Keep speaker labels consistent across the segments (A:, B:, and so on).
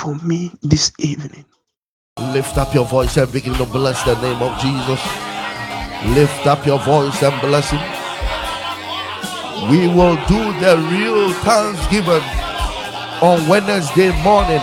A: for me this evening.
B: Lift up your voice and begin to bless the name of Jesus. Lift up your voice and bless him. We will do the real thanksgiving on Wednesday morning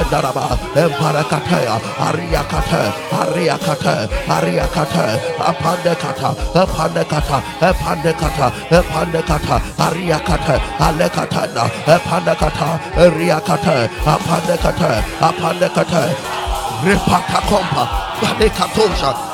B: daraba emparakataya ariakata ariakata ariakata apandekata apandekata apandekata apandekata ariakata alekatana apandekata ariakata apandekata apandekata. Repata kompa alekatosha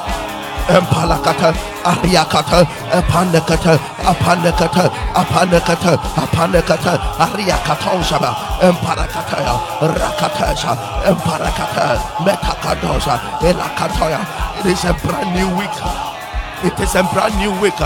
B: empalakata ariakata apandekata apandekata apandekata apandekata ariakatoshaba emparakataya rakatesha emparakata metakadosha elakatoya it is a brand new week it is a brand new week.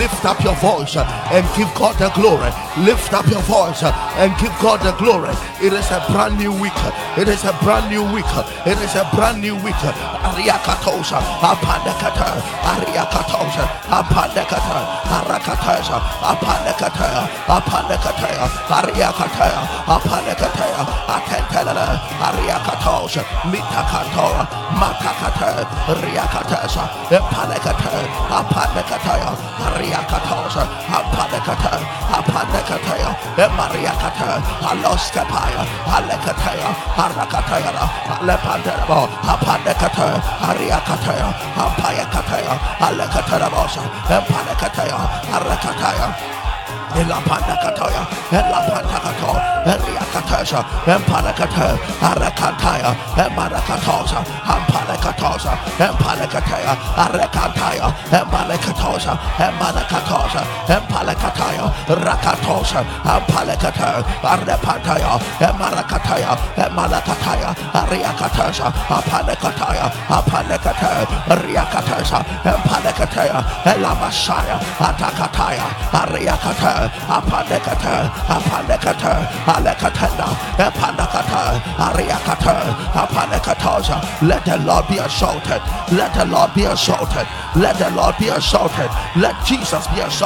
B: Lift up your voice and give God the glory. Lift up your voice uh, and give God the glory. It is a brand new week. It is a brand new week. It is a brand new week. Ariakatosha, Apandekata, Ariakatosha, Apandekata, Arakatosha, Apandekata, Apandekata, Ariakata, Apandekata, Atentela, Ariakatosha, Mitakatoa, Matakata, Riakatosha, Apandekata. Apanekataya, Ariakatosa, Apanekata, Apanekataya, Emariakata, Aloskapaya, Alekataya, Arakataya, Alepanderabo, Apanekata, Ariakataya, Ampayakataya, Alekatarabosa, Empanekataya, Arakataya. Elapandakatoya, Elapandakato, Arakataya, Arakataya, Empalakataya, Rakatosa, Ampalakata, Arepataya, Emarakataya, Emanakataya, Ariakatasa, Apanakataya, Apanakata, Riakatasa, Empalakataya, Elamashaya, Atakataya, Ariakata, Apanekata, Apanekata, Alekatenda, Apanakata, Ariakata, Apanekatosa. Let the Lord be exalted. Let the Lord be exalted. Let the Lord be exalted. Let Jesus be exalted.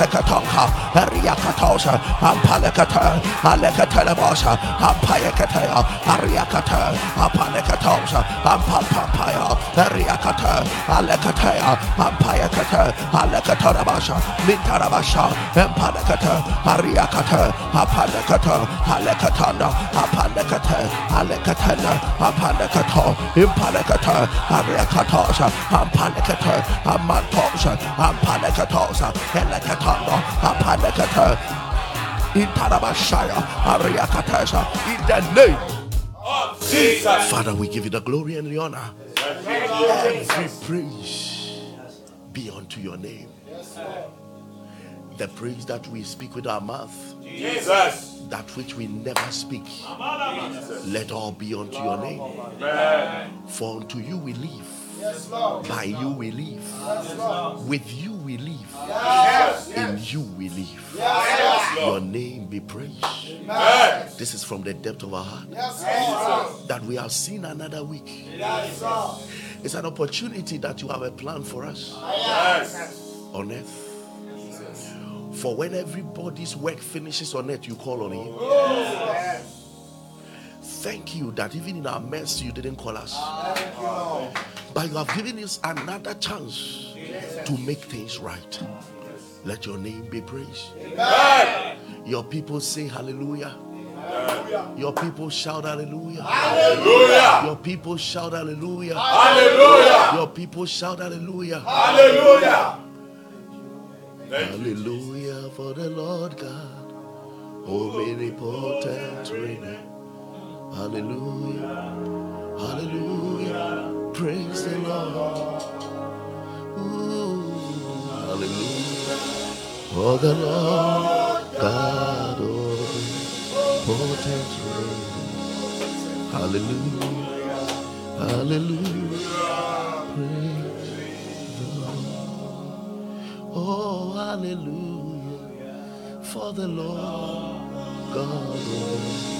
B: Patekatonka, Ariakatosa, Ampalekata, Alekatelemosa, Ampayakataya, Ariakata, Apanekatosa, Ampampaya, Ariakata, Alekataya, Ampayakata, Alekatarabasha, Mintarabasha, Empalekata, Ariakata, Apanekata, Alekatanda, Apanekata, Alekatana, Apanekato, Impalekata, Ariakatosa, Ampalekata, Amantosa, Ampalekatosa, Elekatando, Apanekata, Intarabashaya, Ariakatasa, in the name of Jesus. Father, we give you the glory and the honor. Every praise be unto your name. The praise that we speak with our mouth, Jesus. That which we never speak, let all be unto your name. For unto you we live. By you we live. With you we live. Yes, In you we live. Your name be praised. Amen. This is from the depth of our heart. that we have seen another week. It's an opportunity that you have a plan for us on earth. For when everybody's work finishes on earth, you call on him. Thank you that even in our mess, you didn't call us. But you have given us another chance to make things right. Let your name be praised. Amen. Your people say hallelujah. Amen. Your people shout hallelujah. Hallelujah. Your people shout hallelujah. Hallelujah. Your people shout hallelujah. Hallelujah. Hallelujah for the Lord God, omnipotent reigner. Hallelujah. Hallelujah. Praise the Lord. Hallelujah. for the Lord God of potent. Hallelujah. Hallelujah. Praise the Lord. Oh, hallelujah. For the Lord God of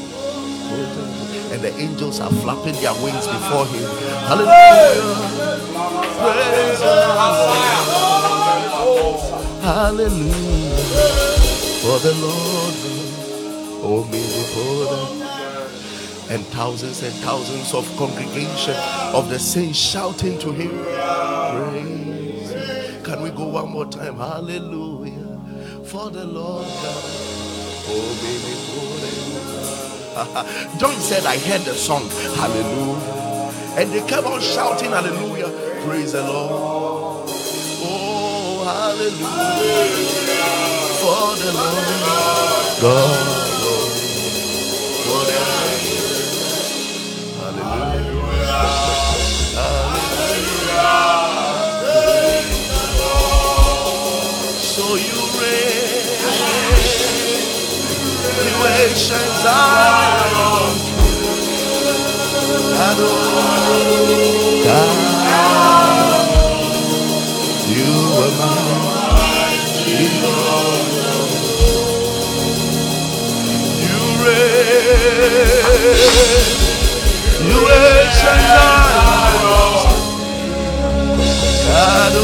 B: and the angels are flapping their wings before him. Hallelujah. Hallelujah. For the Lord oh, omnipotent and thousands and thousands of congregation of the saints shouting to him praise can we go one more time hallelujah for the lord oh, god omnipotent john said i heard the song. Hallelujah. And they kept on shouting hallelujah. Praise the lord. Oh hallelujah. For the lord god. For the creations are on God, you are mighty Lord. You reign, creations are on And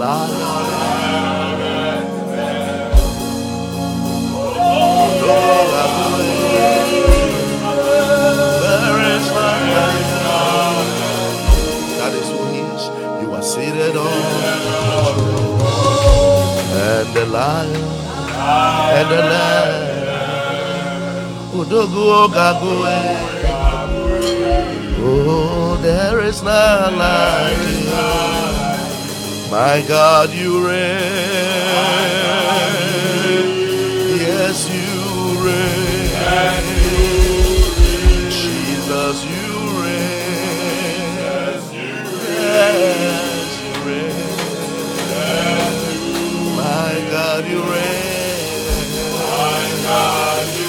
B: you. That is who he is. You are seated on and the lion and the lamb. Udogu ogague. Oh, there is none like. My God, you reign. Yes, you reign. Jesus, you reign. Yes, you reign. My God, you reign. My God, you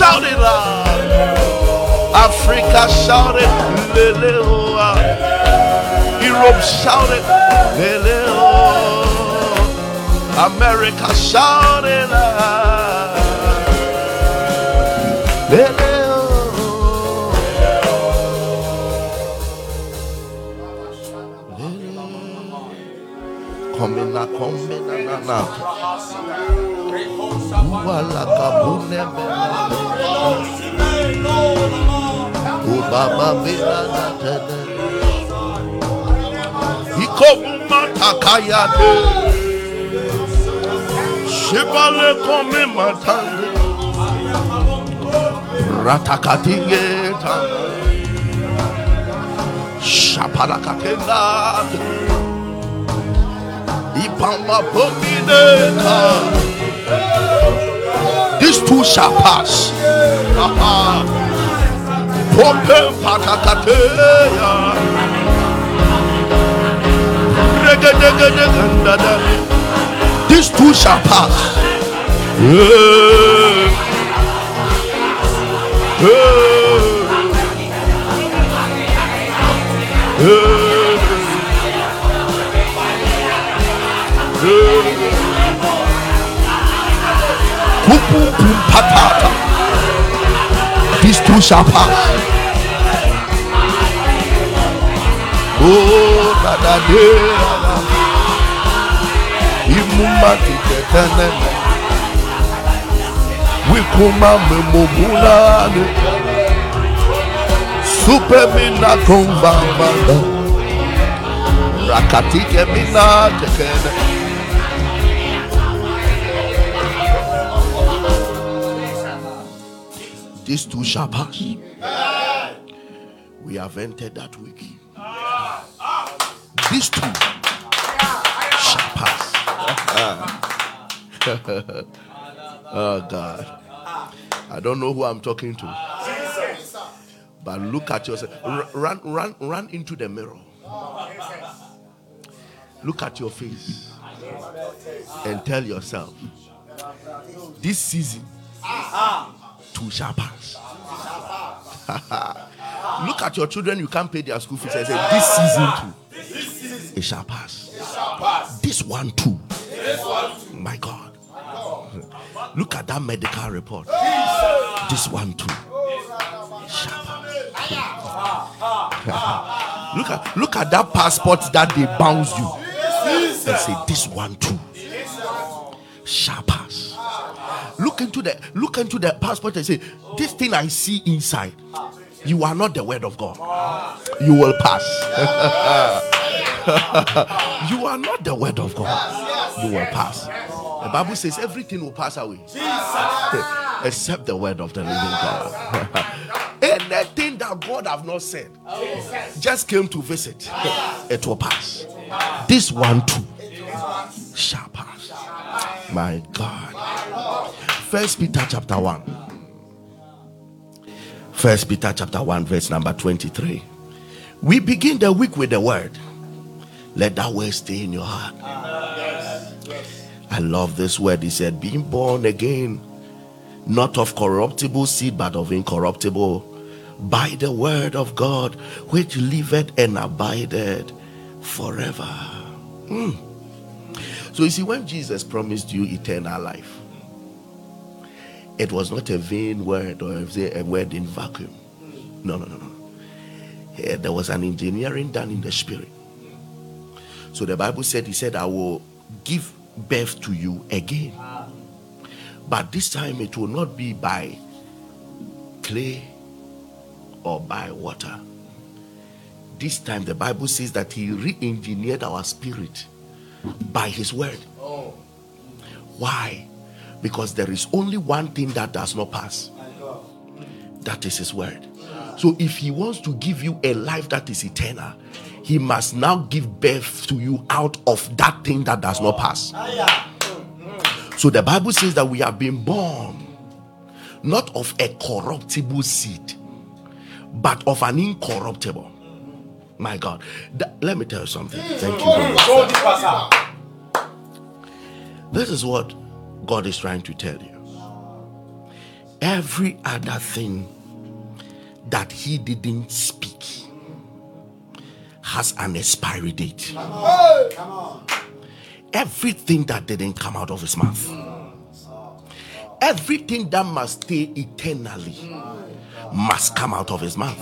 B: Ghana shouted loud. Africa shouted, Lele, oh. Europe shouted, Lele, oh. America shouted, Come na, come na, na, na. Wala kabune mele. Ubaba bila na tene. Ikobuma takayade. Shibale kome matande. Ratakatingeta. Shapalakatenda. These two shall pass. These two shall pass. Yeah. Yeah. Yeah. These two shall pass. Oh, da da. Imumati tetanene. Wikuma memobulane. Supermina konvambanda. Rakatike mina tekene. These two shall pass. We have entered that week. These two shall pass. oh God. I don't know who I'm talking to. But look at yourself. Run, run, run into the mirror. Look at your face and tell yourself this season two shall pass. Look at your children, you can't pay their school fees. I say, This season too, it shall pass. This one too. My God. Look at that medical report. This one too. Look at look at that passport that they bounce you. And say, This one too shall pass. Look into the look into the passport and say, This thing I see inside, you are not the word of God. You will pass. you are not the word of God. You will pass. The Bible says everything will pass away. Except the word of the living God. Anything that God have not said just came to visit, it will pass. This one too shall pass. My God. First Peter chapter 1. First Peter chapter 1, verse number 23. We begin the week with the word. Let that word stay in your heart. I love this word. He said, being born again, not of corruptible seed, but of incorruptible, by the word of God, which liveth and abideth forever. Mm. So you see, when Jesus promised you eternal life, it was not a vain word or a word in vacuum. No, no, no, no. Eh, there was an engineering done in the spirit. So the Bible said, He said, I will give birth to you again. But this time it will not be by clay or by water. This time the Bible says that He re engineered our spirit by His word. Oh. Why? Because there is only one thing that does not pass that is His word. So if He wants to give you a life that is eternal, He must now give birth to you out of that thing that does not pass. So the Bible says that we have been born not of a corruptible seed, but of an incorruptible. My God, let me tell you something. Thank you. This is what God is trying to tell you. Every other thing that He didn't speak has an expiry date. Everything that didn't come out of His mouth, everything that must stay eternally, must come out of His mouth.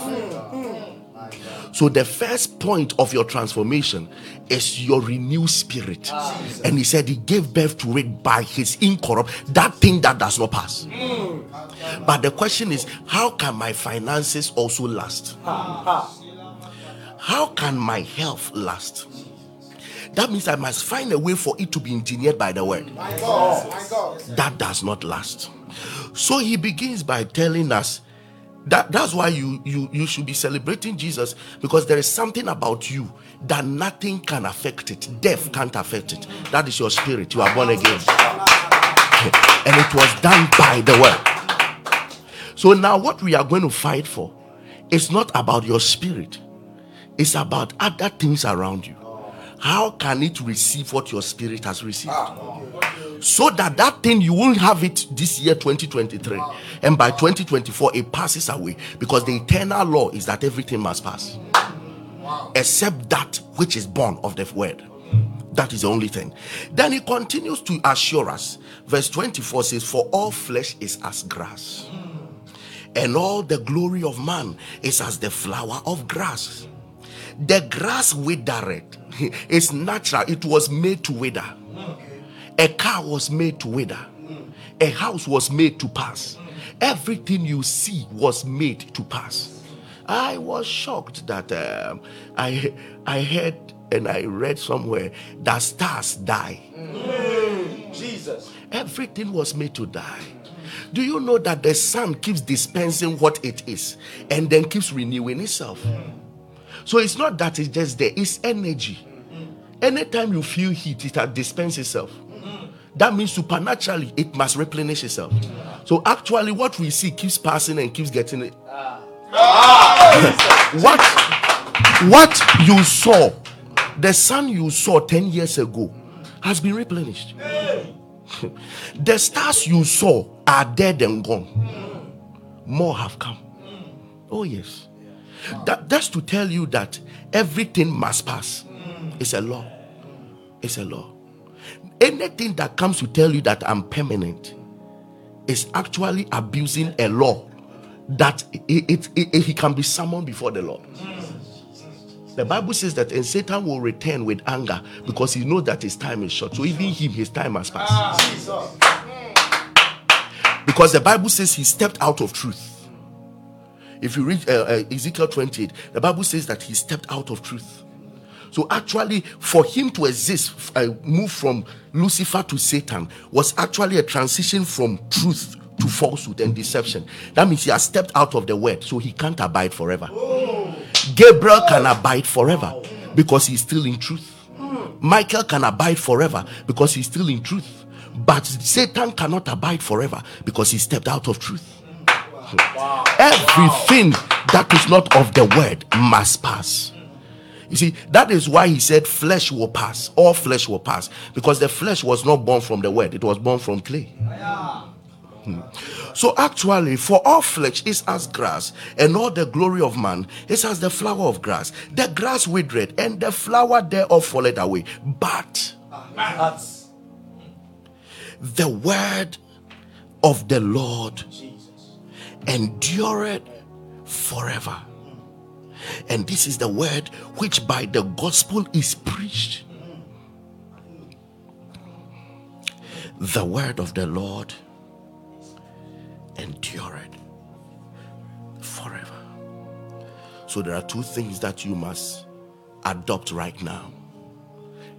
B: So the first point of your transformation is your renewed spirit. And he said he gave birth to it by his incorrupt, that thing that does not pass. But the question is, how can my finances also last? How can my health last? That means I must find a way for it to be engineered by the word. That does not last. So he begins by telling us That, that's why you, you you should be celebrating Jesus because there is something about you that nothing can affect it. Death can't affect it. That is your spirit. You are born again. And it was done by the word. So now what we are going to fight for is not about your spirit. It's about other things around you. How can it receive what your spirit has received? So that that thing you won't have it this year 2023 and by 2024 it passes away. Because the eternal law is that everything must pass. Except that which is born of the word. That is the only thing. Then he continues to assure us. Verse 24 says for all flesh is as grass and all the glory of man is as the flower of grass. The grass withered. It's natural. It was made to wither a car was made to wither, a house was made to pass. Everything you see was made to pass. I was shocked that um, I I heard and I read somewhere that stars die. Jesus. Everything was made to die. Do you know that the sun keeps dispensing what it is and then keeps renewing itself? So it's not that it's just there, it's energy. Anytime you feel heat, it dispenses itself that means supernaturally it must replenish itself. So actually, what we see keeps passing and keeps getting it. Ah. what what you saw, the sun you saw 10 years ago has been replenished. the stars you saw are dead and gone. More have come. Oh, yes. That, that's to tell you that everything must pass. It's a law. It's a law. Anything that comes to tell you that I'm permanent is actually abusing a law that it, it, it, he can be summoned before the Lord. The Bible says that and Satan will return with anger because he knows that his time is short. So even him, his time has passed. Because the Bible says he stepped out of truth. If you read uh, uh, Ezekiel 28, the Bible says that he stepped out of truth. So actually, for him to exist, uh, move from Lucifer to Satan, was actually a transition from truth to falsehood and deception. That means he has stepped out of the word, so he can't abide forever. Gabriel can abide forever because he's still in truth. Michael can abide forever because he's still in truth. But Satan cannot abide forever because he stepped out of truth. Wow. Everything that is not of the word must pass. You see, that is why he said flesh will pass. All flesh will pass. Because the flesh was not born from the word, it was born from clay. Hmm. So actually, for all flesh is as grass, and all the glory of man is as the flower of grass. The grass withered, and the flower thereof falleth away. But the word of the Lord endureth forever. And this is the word which by the gospel is preached. The word of the Lord endureth forever. So there are two things that you must adopt right now.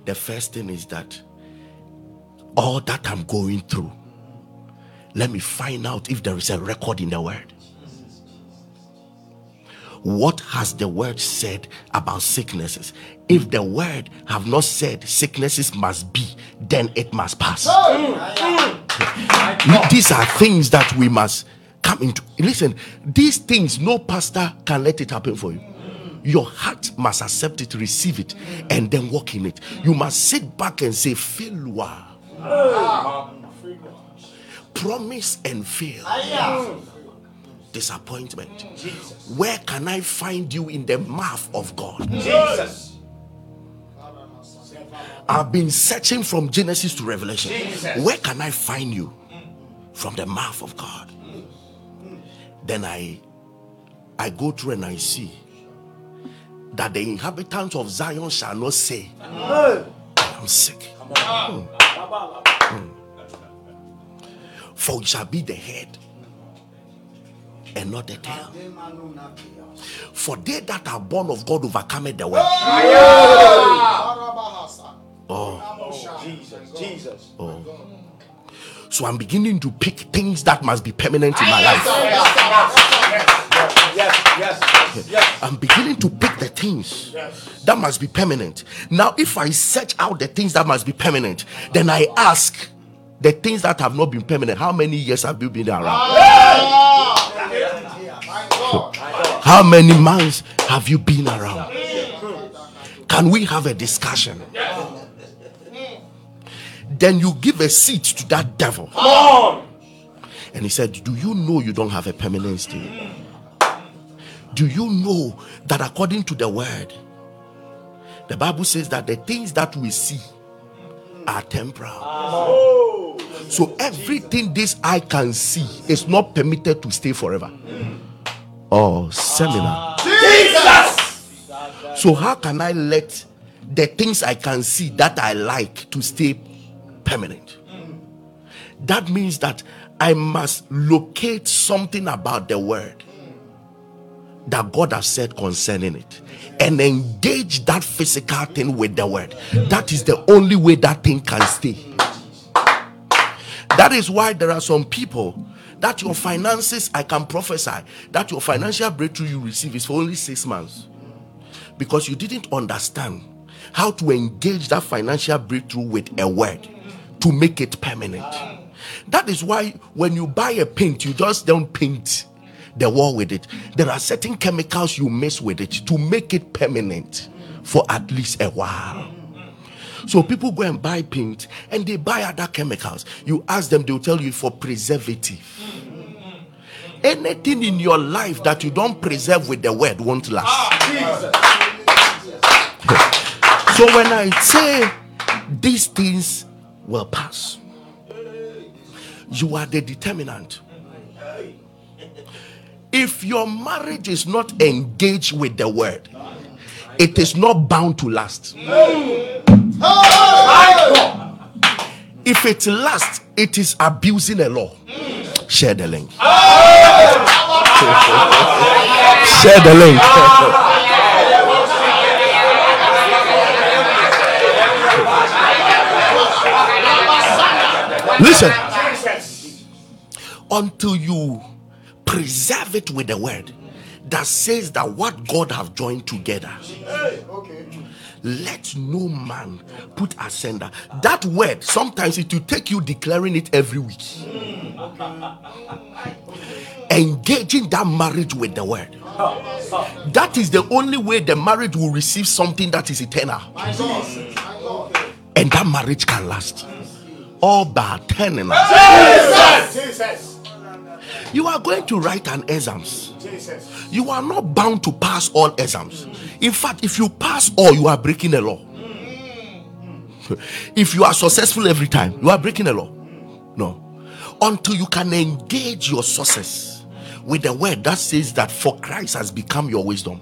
B: The first thing is that all that I'm going through, let me find out if there is a record in the word. What has the word said about sicknesses? If the word have not said sicknesses must be, then it must pass. These are things that we must come into. Listen, these things no pastor can let it happen for you. Your heart must accept it, receive it, and then walk in it. You must sit back and say, failure. Promise and fail disappointment. Jesus. Where can I find you in the mouth of God? Jesus. I've been searching from Genesis to Revelation. Jesus. Where can I find you? From the mouth of God. Then I I go through and I see that the inhabitants of Zion shall not say, I am sick. Mm. Mm. For it shall be the head and not the tail. For they that are born of God overcome the world. Oh. oh, Jesus, Jesus. Oh. So I'm beginning to pick things that must be permanent in my life. I'm beginning to pick the things that must be permanent. Now, if I search out the things that must be permanent, then I ask the things that have not been permanent, how many years have you been around? How many months have you been around? Can we have a discussion? Then you give a seat to that devil. And he said, Do you know you don't have a permanent stay? Do you know that according to the word, the Bible says that the things that we see are temporal. Oh. So everything this eye can see is not permitted to stay forever. Oh, seminar. Jesus! So how can I let the things I can see that I like to stay permanent? That means that I must locate something about the word that God has said concerning it and engage that physical thing with the word. That is the only way that thing can stay. That is why there are some people that your finances, I can prophesy that your financial breakthrough you receive is for only six months because you didn't understand how to engage that financial breakthrough with a word to make it permanent. That is why when you buy a paint, you just don't paint the wall with it. There are certain chemicals you mix with it to make it permanent for at least a while. So people go and buy paint and they buy other chemicals. You ask them, they'll tell you for preservative. Anything in your life that you don't preserve with the word won't last. Ah, so when I say these things will pass, you are the determinant. If your marriage is not engaged with the word, it is not bound to last. If it lasts, it is abusing a law. Share the link. Share the link. Listen. Until you preserve it with the word that says that what God have joined together. Let no man put asunder. That word, sometimes it will take you declaring it every week. Engaging that marriage with the word. That is the only way the marriage will receive something that is eternal. And that marriage can last. All by turning. You are going to write an exams. You are not bound to pass all exams. In fact, if you pass all, you are breaking the law. if you are successful every time, you are breaking the law. No. Until you can engage your success with the word that says that for Christ has become your wisdom.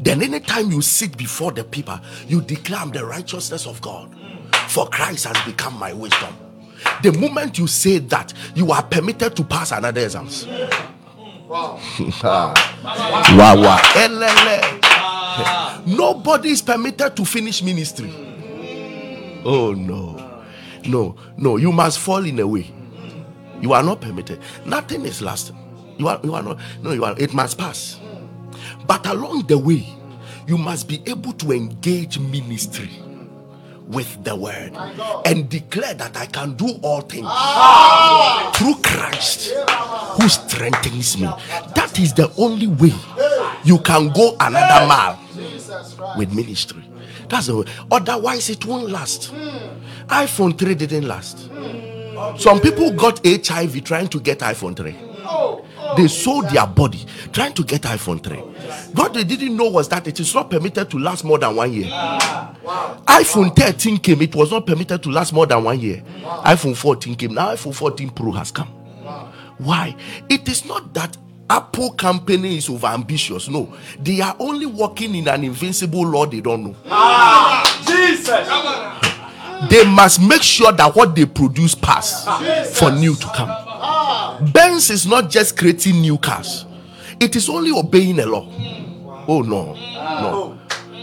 B: Then, anytime you sit before the people, you declare the righteousness of God. For Christ has become my wisdom. The moment you say that, you are permitted to pass another exams. Wow. wow, wow. Nobody is permitted to finish ministry. Oh no. No, no, you must fall in a way. You are not permitted. Nothing is lasting. You are you are not no, you are it must pass. But along the way, you must be able to engage ministry with the word and declare that I can do all things through Christ who strengthens me. That is the only way you can go another mile with ministry. That's the way. Otherwise, it won't last. iPhone 3 didn't last. Some people got HIV trying to get iPhone 3. They sold their body trying to get iPhone 3. What they didn't know was that it is not permitted to last more than one year. iPhone 13 came, it was not permitted to last more than one year. iPhone 14 came, now iPhone 14 Pro has come. Why? It is not that Apple company is over ambitious. No, they are only working in an invincible law they don't know. Ah, Jesus. They must make sure that what they produce pass for new to come. Benz is not just creating new cars, it is only obeying a law. Oh no, no.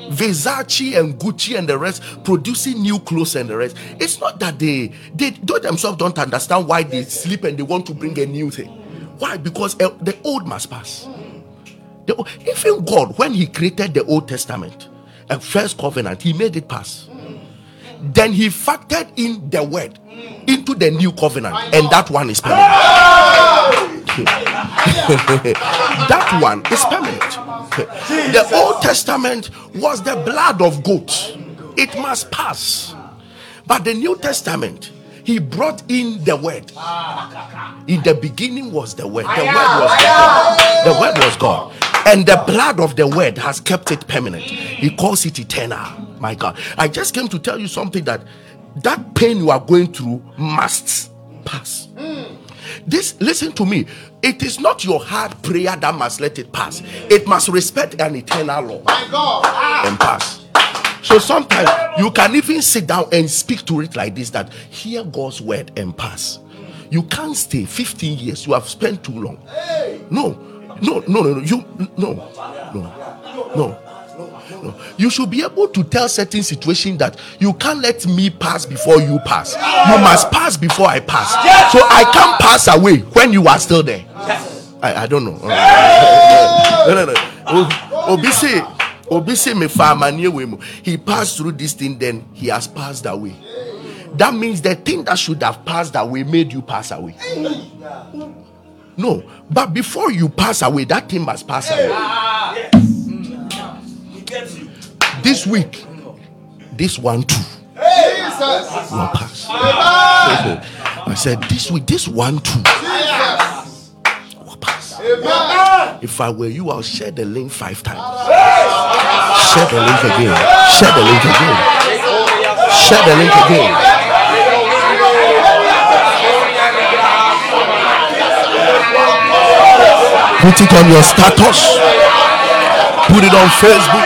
B: Versace and Gucci and the rest producing new clothes and the rest. It's not that they they, they themselves don't understand why they sleep and they want to bring a new thing. Why? Because uh, the old must pass. The- even God, when He created the Old Testament, a first covenant, He made it pass. Then He factored in the word into the new covenant, and that one is permanent. that one is permanent. The Old Testament was the blood of goats, it must pass. But the New Testament, he brought in the word. In the beginning was the word. The word was God. The word was God. And the blood of the word has kept it permanent. He calls it eternal. My God. I just came to tell you something that that pain you are going through must pass. This, listen to me. It is not your hard prayer that must let it pass. It must respect an eternal law my ah. and pass. So sometimes you can even sit down and speak to it like this that hear God's word and pass. You can't stay 15 years. You have spent too long. No, no, no, no, no. You no, no, no. No. You should be able to tell certain situation that you can't let me pass before you pass. You must pass before I pass. So I can't pass away when you are still there. I, I don't know. No, no, no. O- Obi say, Obi say me him. He passed through this thing, then he has passed away. That means the thing that should have passed away made you pass away. No, but before you pass away, that thing must pass away. This week, this one too will pass. I said, this week, this one too will pass. If I were you, I'll share the link five times. Share the link again. Share the link again. Share the link again. Put it on your status. Put it on Facebook.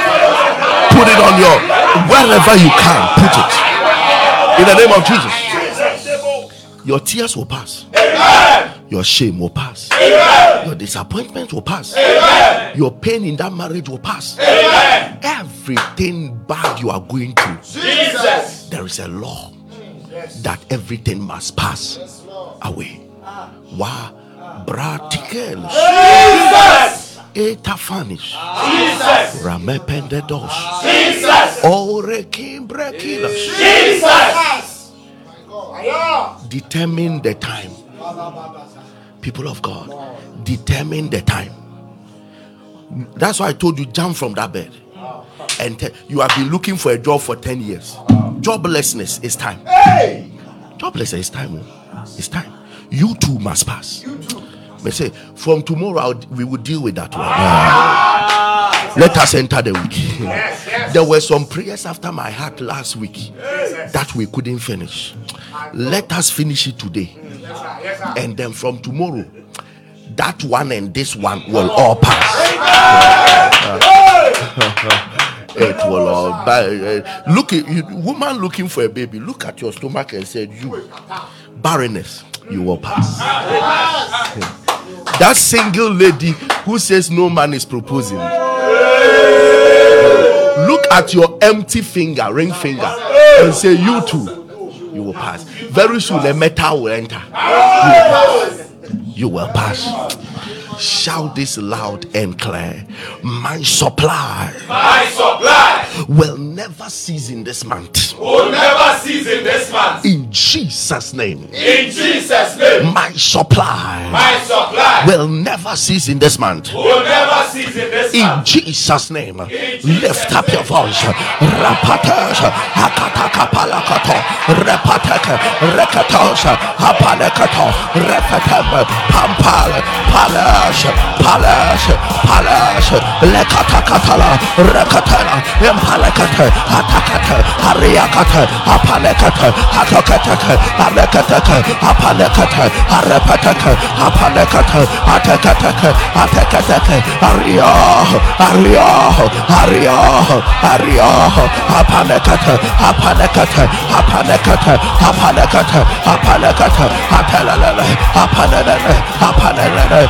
B: Put it on your wherever you can. Put it. In the name of Jesus. Your tears will pass. Your shame will pass. Your disappointment will pass. Your pain in that marriage will pass. Everything bad you are going through, Jesus. there is a law that everything must pass away. Wa bratikel etafanish ramependedos orekim brekilas. Determine the time. People of God, determine the time. That's why I told you jump from that bed. And te- you have been looking for a job for 10 years. Joblessness is time. Joblessness is time. oh. It's time. You too must pass. May say from tomorrow we will deal with that one. Let us enter the week. There were some prayers after my heart last week that we couldn't finish. Let us finish it today. And then from tomorrow, that one and this one will all pass. It will all. Look at you, woman looking for a baby. Look at your stomach and said, "You barrenness, you will pass." That single lady who says no man is proposing. Look at your empty finger, ring finger, and say, "You too, you will pass." Very soon, a metal will enter. You will pass. Shout this loud and clear. My supply
C: My supply
B: will never cease in this month.
C: will never cease in this month.
B: In Jesus' name,
C: In Jesus' name,
B: my supply
C: my supply
B: will never cease in this month.
C: will never cease in this
B: In
C: month.
B: Jesus' name, lift up your voice. Rapatesh, hakataka palakato, repateke, rekatos, hapalekato, repetem, pampal, palash, palash, palash, lekatakatala, rekatela, impalekate, hatakate, hariakate, hapalekate, hatokateke, alekateke, hapalekate, harepateke, hapalekate, hatekateke, hatekateke, ario, ario, ario, ario, hapalekate, hapalekate, hapalekate, hapalekate, hapalekate, hapalelele, hapalelele, hapalelele,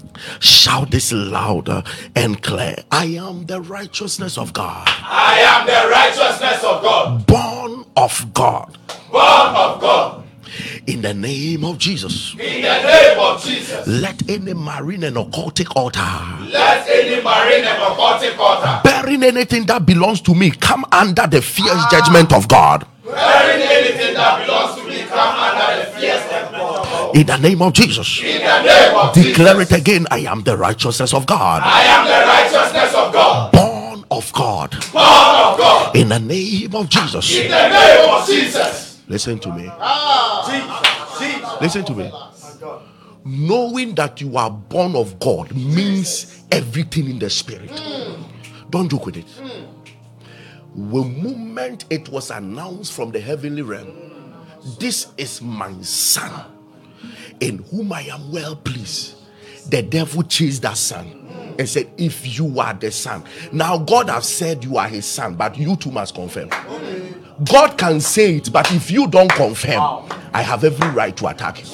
B: Shout this louder and clear. I am the righteousness of God,
D: I am the righteousness of God,
B: born of God.
D: born of God.
B: In the name of Jesus,
D: In the name of Jesus,
B: let any marine and occultic altar
D: let any marine and occultic altar
B: bearing anything that belongs to me come under the fierce judgment of God.
D: bearing anything that belongs to me come under the fierce and God.
B: In the name of Jesus,
D: name of
B: declare
D: Jesus,
B: it again. I am the righteousness of God,
D: I am the righteousness of God,
B: born of God.
D: born of God.
B: In the name of Jesus,
D: In the name of Jesus.
B: listen to me.
D: Ah, Jesus, Jesus.
B: Listen to me. Knowing that you are born of God means everything in the spirit. Don't joke with it. The moment it was announced from the heavenly realm, this is my son in whom I am well pleased. The devil chased that son and said, If you are the son, now God has said you are his son, but you too must confirm. God can say it, but if you don't confirm, I have every right to attack you.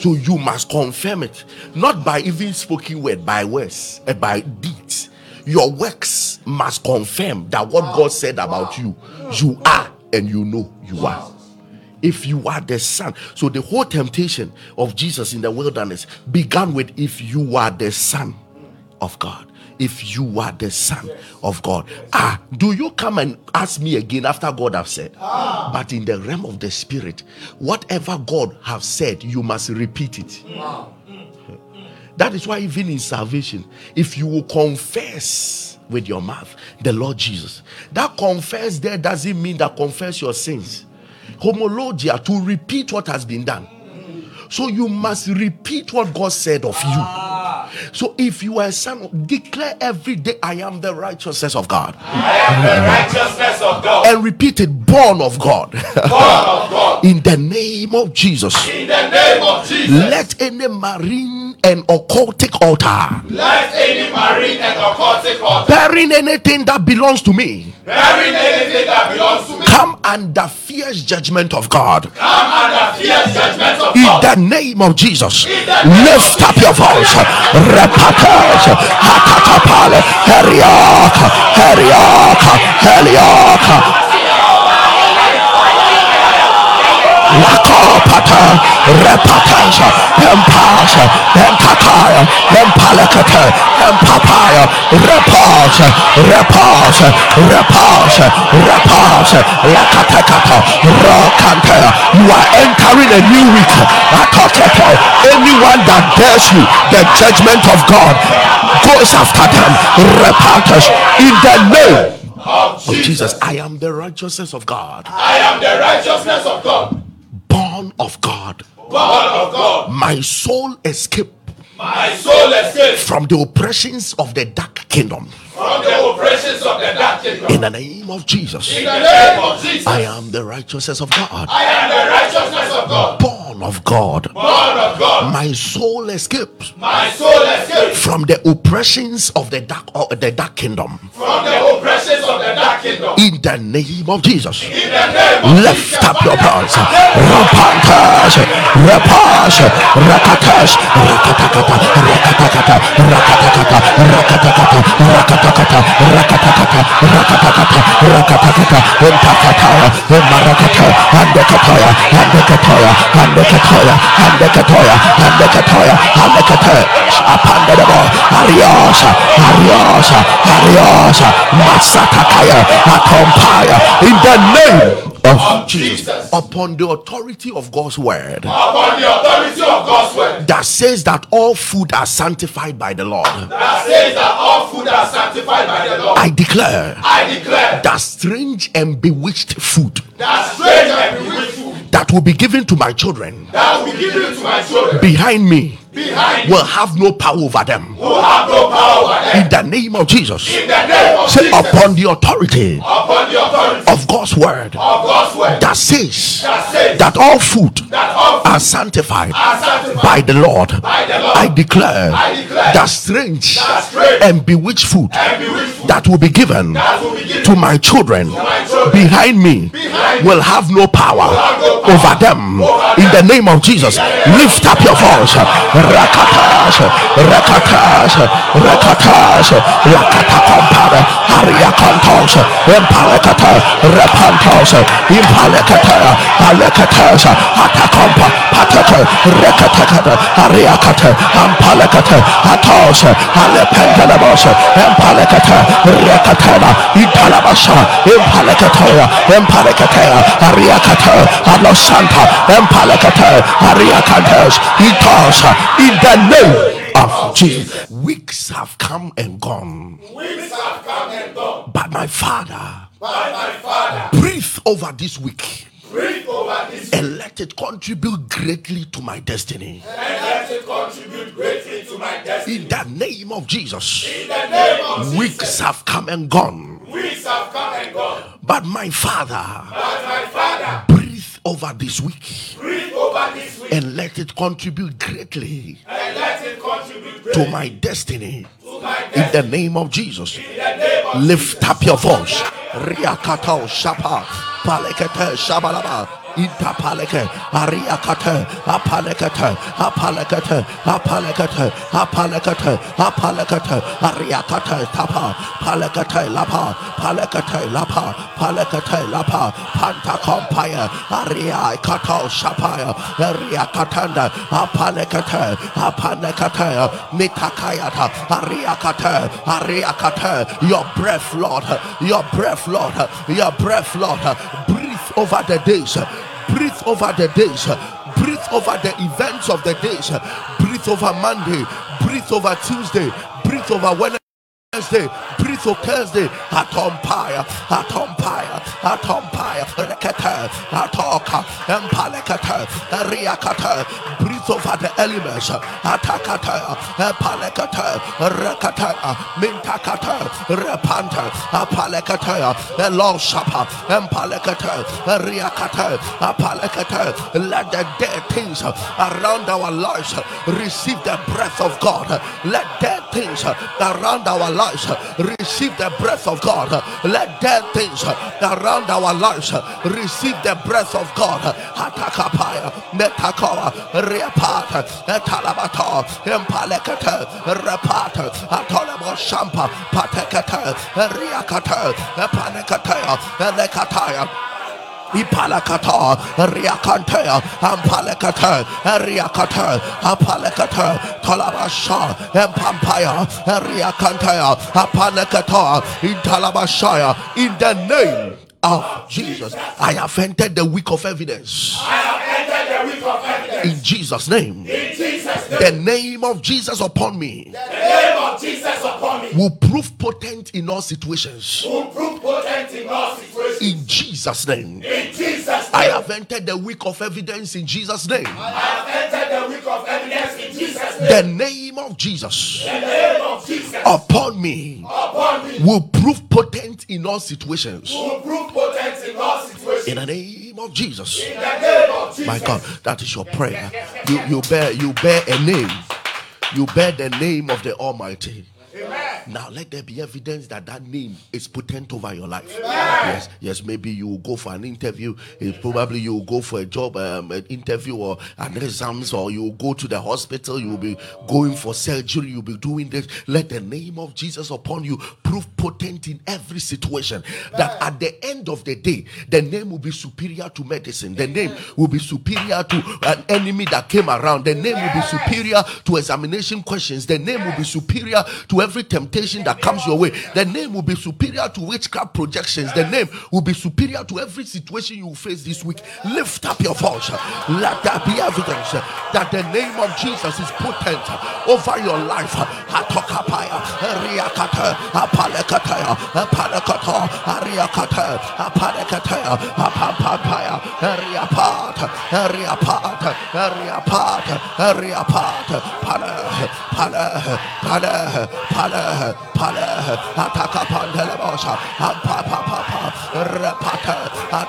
B: So you must confirm it, not by even spoken word, by words, uh, by deeds. Your works must confirm that what God said about you, you are, and you know you are. If you are the son, so the whole temptation of Jesus in the wilderness began with if you are the son of God. If you are the son of God, ah, do you come and ask me again after God have said? Ah. But in the realm of the spirit, whatever God have said, you must repeat it. Ah. Mm, mm, mm. That is why, even in salvation, if you will confess with your mouth the Lord Jesus, that confess there doesn't mean that confess your sins. Homologia to repeat what has been done. So you must repeat what God said of you. So if you are a son, declare every day, I am the righteousness of God.
D: I am the righteousness of God,
B: And repeat it, born of God.
D: born of God.
B: In the name of Jesus.
D: In the name of Jesus,
B: Let any marine and occultic altar.
D: Let any marine and occultic altar
B: bearing anything that belongs to me.
D: Bearing anything that belongs to me.
B: Come under fierce judgment of God.
D: come under fierce judgment of
B: In
D: God.
B: the name of Jesus,
D: name
B: lift up your voice. Repatas, hatatapale, heriaka, heriaka, heliaka. Lakopata, repatasa, empasa, empataya, empalakata, empapaya, repasa, repasa, repasa, repasa, lakatakata, rokanta. You are entering a new week. Atakata. Anyone that dares you, the judgment of God goes after them. Repatas in the name
D: Of. Jesus.
B: I am the righteousness of God,
D: I am the righteousness of God,
B: born of God.
D: born of God.
B: My soul escaped
D: My soul escapes
B: from the oppressions of the dark kingdom.
D: From the oppressions of the dark kingdom.
B: In the name of Jesus,
D: In the name of Jesus,
B: I am the righteousness of God,
D: I am the righteousness of God,
B: born of God.
D: born of God.
B: My soul escapes
D: My soul escapes
B: from the oppressions of the dark of the dark kingdom.
D: from the oppressions of the dark kingdom.
B: In the name of Jesus.
D: In the name of
B: Lift
D: Jesus,
B: up your voice. Rapantas, rapas, rakatas, rakatakata, rakatakata, rakatakata, rakatakata, rakatakata, rakata rakata rakata rakata untakataya umarakata andekataya andekataya andekataya andekataya andekataya andekataya apandebo ariosa ariosa ariosa masatakaya akompaya. In the name of oh, Jesus,
D: Jesus.
B: upon the authority of God's word
D: upon the authority of God's word
B: that says that all food are sanctified by the Lord.
D: that says that all food are sanctified by the Lord.
B: I declare
D: I declare
B: that strange and bewitched food
D: that strange and bewitched food
B: that will be given to my children
D: that will be given to my children
B: behind me
C: behind
B: will have no power over them.
C: will have no power over them.
B: In the name of Jesus.
C: In the name of
B: Say
C: Jesus,
B: upon the authority
C: upon the authority
B: of God's word
C: of God's word
B: that says
C: that says
B: that all food
C: that all
B: are sanctified
C: are sanctified
B: by the Lord.
C: by the Lord.
B: I declare
C: I declare
B: that strange
C: that strange
B: and bewitched food
C: and bewitched food
B: that will be given
C: that will be given
B: to my children
C: my children
B: behind me
C: behind
B: will have no power
C: have no power
B: over them
C: over
B: in the name of Jesus. Lift up your voice. Rakatas, rakatas, rakatas, rakatakompare, ariakantos, impalekata, repantos, impalekata, alekatas, atakompa, patata, rekatakata, ariakata, ampalekata, atos, alependelebos, impalekata, rekatana, italabasa, impalekata, impalekata, ariakata, alosanta, impalekata, ariakatas, itos, in the name of Jesus. Weeks have come and gone,
C: weeks have come and gone.
B: but my Father,
C: By my Father,
B: breathe over this week
C: breathe over this
B: and let it contribute greatly to my destiny.
C: and let it contribute greatly to my destiny.
B: In the name of Jesus,
C: In the name of
B: weeks
C: Jesus,
B: have come and gone,
C: weeks have come and gone.
B: but my Father,
C: But my Father,
B: breathe over this week
C: breathe over this week
B: and let it contribute greatly
C: and let it contribute
B: to my destiny.
C: to my
B: In the name of Jesus,
C: name of
B: lift up your voice. Shapa, palekete shabalaba. Ita paleke, ariakate, apalekete, apalekete, apalekete, apalekete, apalekete, ariakate, tapa, palekete, lapa, palekete, lapa, palekete, lapa, panta compire, aria, kato, shapaya, ariakatanda, apalekete, apalekete, mitakayata, ariakate, ariakate, your breath, Lord, your breath, Lord, your breath, Lord, breathe over the days, breathe over the days, breathe over the events of the days, breathe over Monday, breathe over Tuesday, breathe over Wednesday. Wednesday, breathe of Thursday, Atompire, Atompire, Atompire, Rekata, Atoka, Empalekata, Riakata, breathe over the elements, Atakata, Empalekata, Rekata, Mintakata, Repanta, Apalekata, Elonsapa, Empalekata, Riakata, Apalekata, let the dead things around our lives receive the breath of God. Let dead things uh, that around our lives uh, receive the breath of God. Let dead things uh, that around our lives receive the breath of God. Shampa, Patekata, Riakata, Elekataya. Ipalakata, Riakantea, Ampalekata, Riakata, Apalekata, Talabasha, Empampaya, Riakantea, Apalekata, in Talabashaya, in the name of Jesus. I have entered the week of evidence.
C: I have entered the week of evidence.
B: In Jesus' name.
C: In Jesus' name,
B: The name of Jesus upon me
C: the name of Jesus upon me
B: will prove potent in all situations.
C: will prove potent in all situations.
B: In Jesus' name.
C: In Jesus' name,
B: I have entered the week of evidence in Jesus' name.
C: I have entered the week of evidence in Jesus' name.
B: The name of Jesus
C: The name of Jesus
B: upon me
C: upon me
B: will prove potent in all situations.
C: will prove potent in all situations.
B: In the name of Jesus.
C: In the name of Jesus.
B: My God, that is your prayer. You you bear you bear a name. You bear the name of the Almighty. Now let there be evidence that that name is potent over your life. Yes, yes. Maybe you will go for an interview. It's probably you will go for a job, um, an interview or an exams, or you will go to the hospital. You will be going for surgery. You'll be doing this. Let the name of Jesus upon you prove potent in every situation. That at the end of the day, the name will be superior to medicine. The name will be superior to an enemy that came around. The name will be superior to examination questions. The name will be superior to every temptation temptation that comes your way. The name will be superior to witchcraft projections. The name will be superior to every situation you face this week. Lift up your voice. Let there be evidence that the name of Jesus is potent over your life. Hatokapaya, Riakata, Apalekataya,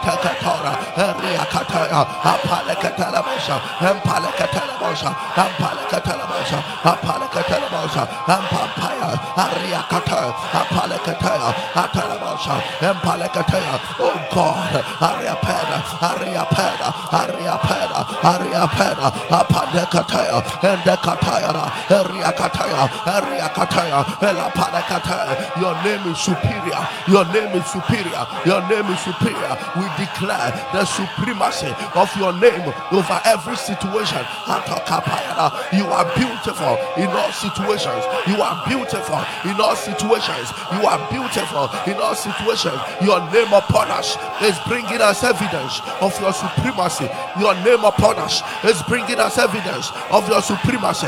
B: Apalekata, Ariakata, Apalekataya, Apampapaya, Riapata, Riapata, Riapata, Riapata, Pala, Pala, Pala, Pala, Pala, Ataka Pandelebosa, Ampapapa, Repata, Atakatora, Riakata, Apalekatalabosa, Ampalekatalabosa, Ampalekatalabosa, Ampalekatalabosa, Ampampaya, Ariakata, Apalekataya, Atalabosa, Ampalekataya, oh God, Ariapeda, Ariapeda, Ariapeda, Ariapeda, Apalekataya, Endekataya, Ariakataya, Ariakataya, Elapalekataya, your name is superior, your name is superior, your name is superior. We declare the supremacy of your name over every situation. You are beautiful in all situations. You are beautiful in all situations. You are beautiful in all situations. Your name upon us is bringing us evidence of your supremacy. Your name upon us is bringing us evidence of your supremacy.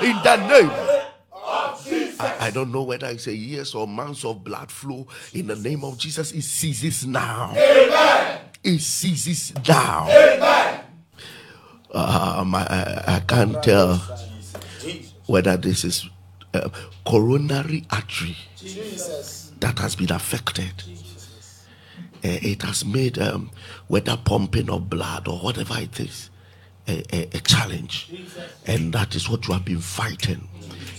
B: In the name I, I, don't know whether it's a years or months of blood flow. In the name of Jesus, it ceases now. Amen. It ceases now. Amen. Um, I, I can't tell whether this is uh, coronary artery that has been affected. Uh, it has made um, whether pumping of blood or whatever it is a, a, a challenge, and that is what you have been fighting.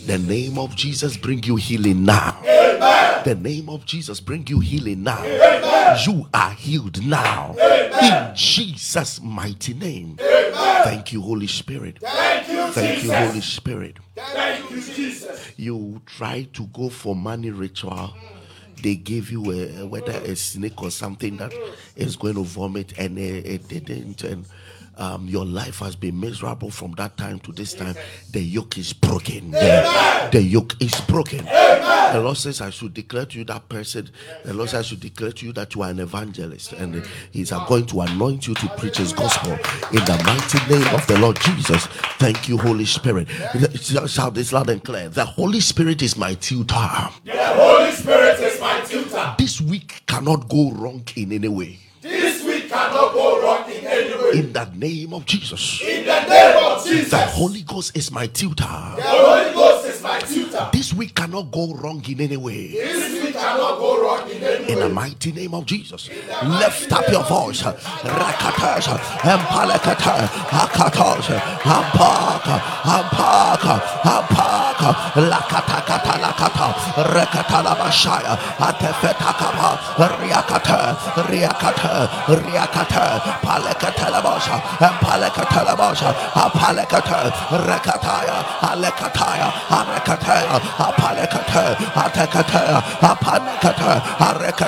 B: The name of Jesus bring you healing now. Amen. The name of Jesus bring you healing now. Amen. You are healed now. Amen. In Jesus' mighty name. Thank you, Holy Spirit. Thank you, Thank you Holy Spirit. Thank you, Jesus. You try to go for money ritual they gave you a, whether a snake or something that is going to vomit and it, it didn't and um, your life has been miserable from that time to this time, the yoke is broken. The, the, yoke is broken. Amen. The Lord says, I should declare to you that person. The Lord says, I should declare to you that you are an evangelist, and He's going to anoint you to preach His gospel in the mighty name of the Lord Jesus. Thank you, Holy Spirit. Shout this loud and clear. The Holy Spirit is my tutor.
C: The Holy Spirit is my tutor.
B: This week cannot go wrong in any way.
C: This week cannot go wrong in.
B: In the name of Jesus.
C: In the name of Jesus.
B: The Holy Ghost is my tutor.
C: The Holy Ghost is my tutor.
B: This week cannot go wrong in any way.
C: This week cannot go wrong in any way.
B: In the mighty name of Jesus. Lift up your voice. Rakatas, Empalakata, Hakatos, Hampaka, Hampaka, Hampaka, Lakatakata, Lakata, Atefetakaba, Riakata, Riakata, Riakata, Rekataya, Alekataya, Apanekata, Arekataya,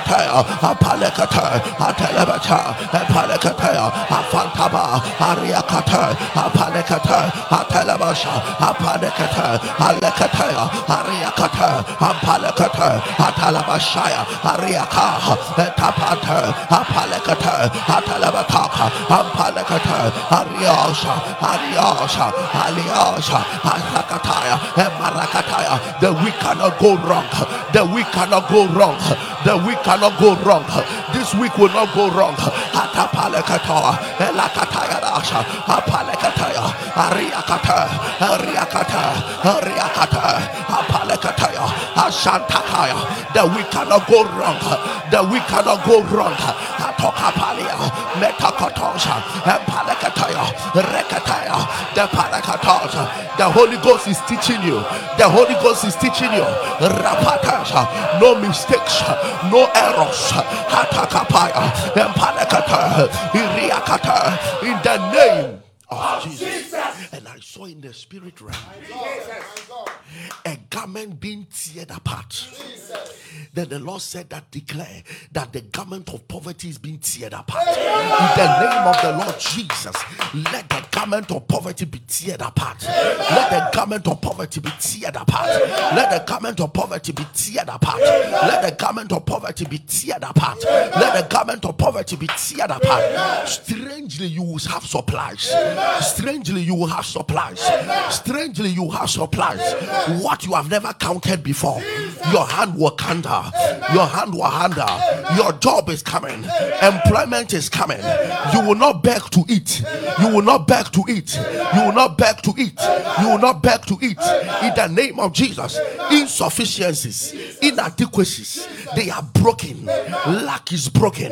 B: Apalekata, Atelebata, Apalekataya, Afantaba, Ariakata, Apalekata, Atelebasha, Apanekata, Alekataya, Ariakata, Apalekata, Atalabashaya, Ariaka, Tapata, Apalekata, Atalabataka, Ampalekata, Ariosha, Ariosha, Aliosha, Asakataya, Marakataya. The week cannot go wrong. The week cannot go wrong. The week cannot go wrong. This week will not go wrong. The week cannot go wrong. The week cannot go wrong. Atokapalia, Metakotosha, Empalekataya, Rekataya, the Palakatosha. The Holy Ghost is teaching you. The Holy Ghost is teaching you. No mistakes, no errors. In the name of Jesus. And I saw in the spirit realm a garment being teared apart. Then the Lord said that declare that the garment of poverty is being teared apart. In the name of the Lord Jesus, let the garment of poverty be teared apart. Let the garment of poverty be teared apart. Let the garment of poverty be teared apart. Let the garment of poverty be teared apart. Let the garment of poverty be teared apart. Strangely, you will have supplies. Strangely, you will have supplies. Strangely, you will have supplies. What you have never counted before, your hand will counter. Your hand will handle. Your job is coming. Employment is coming. You will not beg to eat. You will not beg to eat. You will not beg to eat. You will not beg to eat. In the name of Jesus, insufficiencies, inadequacies, they are broken. Lack is broken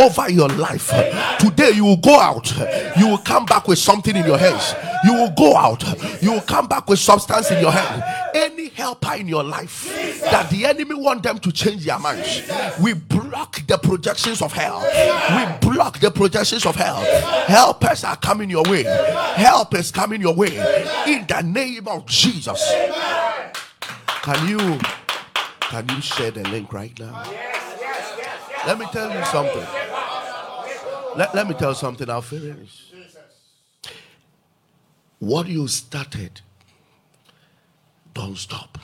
B: over your life. Today you will go out. You will come back with something in your hands. You will go out. You will come back with substance in your hand. Any helper in your life that the enemy want them to change their minds, we block the projections of hell. We block the projections of hell. Helpers are coming your way. Help is coming your way. In the name of Jesus. Can you can you share the link right now? Let me tell you something. Let, let me tell something. I'll finish. What you started, don't stop.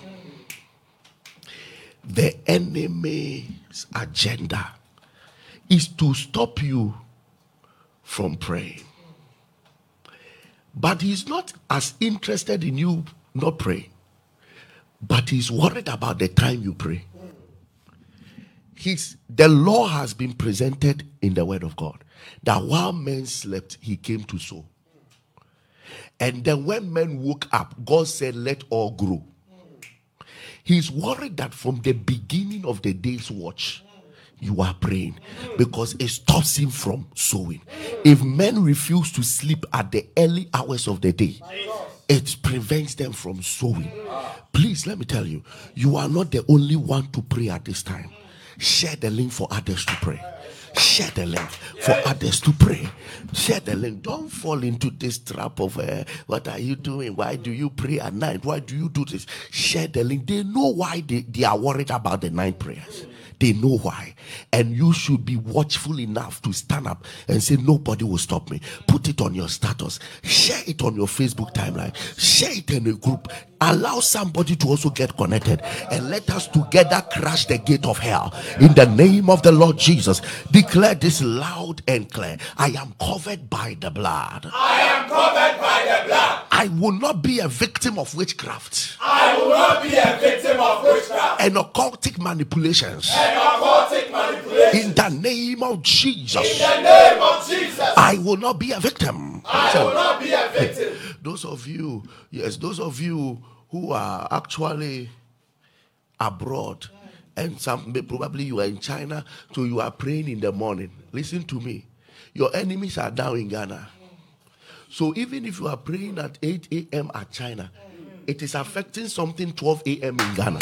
B: The enemy's agenda is to stop you from praying. But he's not as interested in you not praying, but he's worried about the time you pray. He's, the law has been presented in the word of God that while men slept, he came to sow. And then when men woke up, God said, Let all grow. He's worried that from the beginning of the day's watch, you are praying because it stops him from sowing. If men refuse to sleep at the early hours of the day, it prevents them from sowing. Please let me tell you, you are not the only one to pray at this time. Share the link for others to pray. Share the link for others to pray. Share the link. Don't fall into this trap of uh, what are you doing? Why do you pray at night? Why do you do this? Share the link. They know why they, they are worried about the night prayers. They know why. And you should be watchful enough to stand up and say, Nobody will stop me. Put it on your status. Share it on your Facebook timeline. Share it in a group. Allow somebody to also get connected and let us together crash the gate of hell. In the name of the Lord Jesus, declare this loud and clear I am covered by the blood.
C: I am covered by the blood.
B: I will not be a victim of witchcraft
C: I will not be a victim of witchcraft
B: and occultic manipulations.
C: and occultic manipulation.
B: In the name of Jesus.
C: In the name of Jesus,
B: I will not be a victim.
C: I will not be a victim.
B: Those of you, yes, those of you who are actually abroad, and some probably you are in China, so you are praying in the morning. Listen to me. Your enemies are down in Ghana. So even if you are praying at 8 a.m. at China, it is affecting something 12 a.m. in Ghana.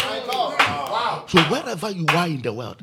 B: So wherever you are in the world,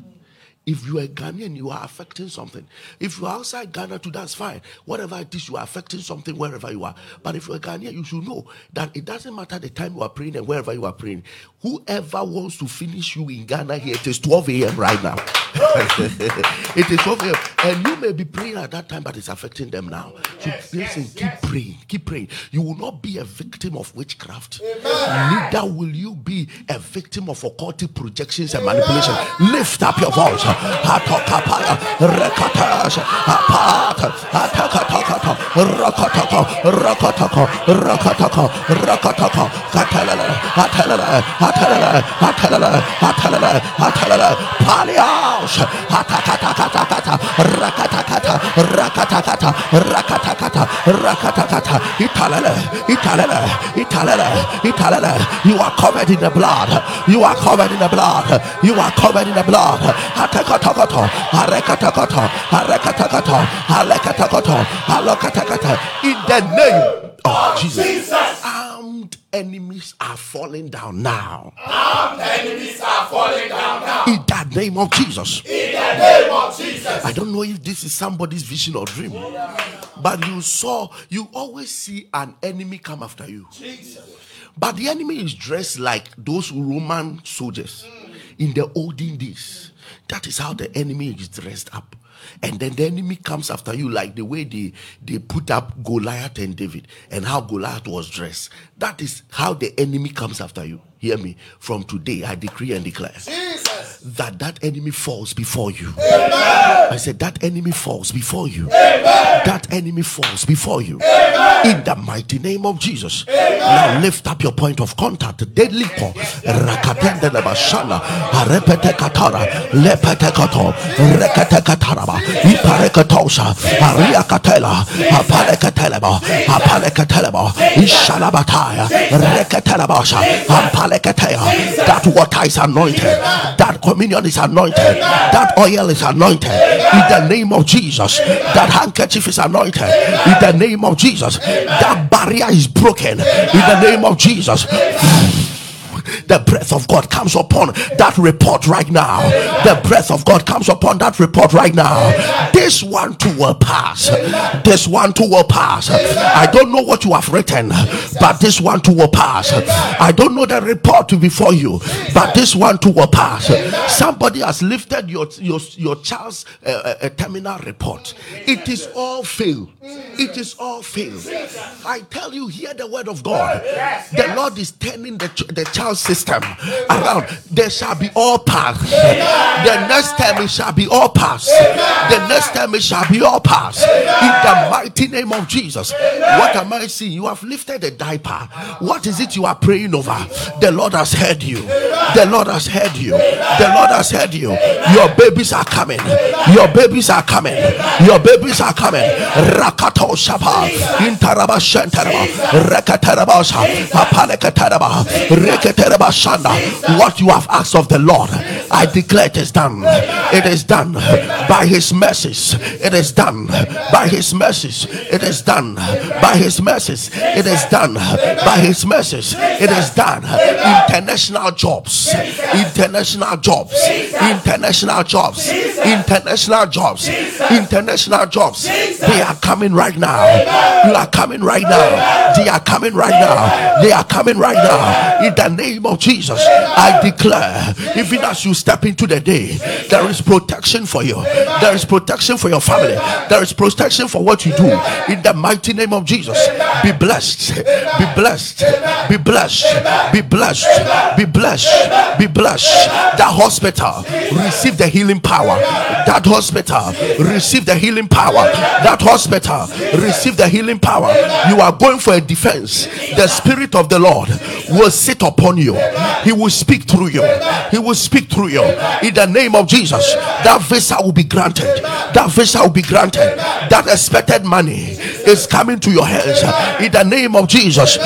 B: if you are Ghanaian, you are affecting something. If you are outside Ghana too, that's fine. Whatever it is, you are affecting something wherever you are. But if you are Ghanaian, you should know that it doesn't matter the time you are praying and wherever you are praying. Whoever wants to finish you in Ghana here, it is 12 a.m. right now. it is 12 a.m. And you may be praying at that time, but it's affecting them now. So listen, keep praying, keep praying. You will not be a victim of witchcraft. Neither will you be a victim of occultic projections and manipulation. Lift up your voice. Atakatakata, rakatakata, rakatakata, rakatakata, rakatakata, italala, italala, italala, italala. You are covered in the blood. You are covered in the blood. You are covered in the blood. Atakatakato, arekatakato, arekatakato, alekatakato, alokatakata. In the name of Jesus.
C: Jesus,
B: enemies are falling down now.
C: armed enemies are falling down now.
B: In the name of Jesus.
C: In the name of Jesus.
B: I don't know if this is somebody's vision or dream, but you saw, you always see an enemy come after you. But the enemy is dressed like those Roman soldiers. in the olden days, that is how the enemy is dressed up. And then the enemy comes after you, like the way they, they put up Goliath and David and how Goliath was dressed. That is how the enemy comes after you. Hear me. From today, I decree and declare Jesus. That that enemy falls before you. Amen. I said, That enemy falls before you. Amen. That enemy falls before you. Amen. In the mighty name of Jesus. Now lift up your point of contact. Deadly call. Rakatende lebashana. Arepete katara. Lepete kato. Rekete kataraba. Iparekatosha. Aria katela. Apale kateleba. Apale kateleba. Ishalabataya. Reketelebasha. Ampale that water is anointed. That communion is anointed. That oil is anointed. In the name of Jesus. That handkerchief is anointed. In the name of Jesus. That barrier is broken. In the name of Jesus the breath of God comes upon that report right now. The breath of God comes upon that report right now. This one too will pass. This one too will pass. I don't know what you have written, but this one too will pass. I don't know the report before you, but this one too will pass. Somebody has lifted your your, your child's uh, uh, terminal report. It is all failed. It is all failed. I tell you, hear the word of God. The Lord is turning the, the child system around. There shall be all pass. The next time it shall be all pass. The next time it shall be all pass. In the mighty name of Jesus. What am I seeing? You have lifted a diaper. What is it you are praying over? The Lord has heard you. The Lord has heard you. The Lord has heard you. Your babies are coming. Your babies are coming. Your babies are coming. Rakato Shapa. Intaraba Shantaraba. Rekatarabasha. Apalekataraba. What you have asked of the Lord, I declare it is done. It is done by his mercies. It is done by his mercies. It is done by his mercies. It is done by his mercies. It is done. International jobs. International jobs. International jobs. International jobs. International jobs. They are coming right now. You are coming right now. They are coming right now. They are coming right now. In the name of Jesus, I declare, even as you step into the day, there is protection for you. There is protection for your family. There is protection for what you do. In the mighty name of Jesus, be blessed. Be blessed. Be blessed. Be blessed. Be blessed. Be blessed. That hospital receive the healing power. That hospital receive the healing power. That hospital receive the healing power. You are going for a defense. The spirit of the Lord will sit upon you. He will speak through you. He will speak through you. In the name of Jesus, that visa will be granted. That visa will be granted. That expected money is coming to your hands. In the name of Jesus.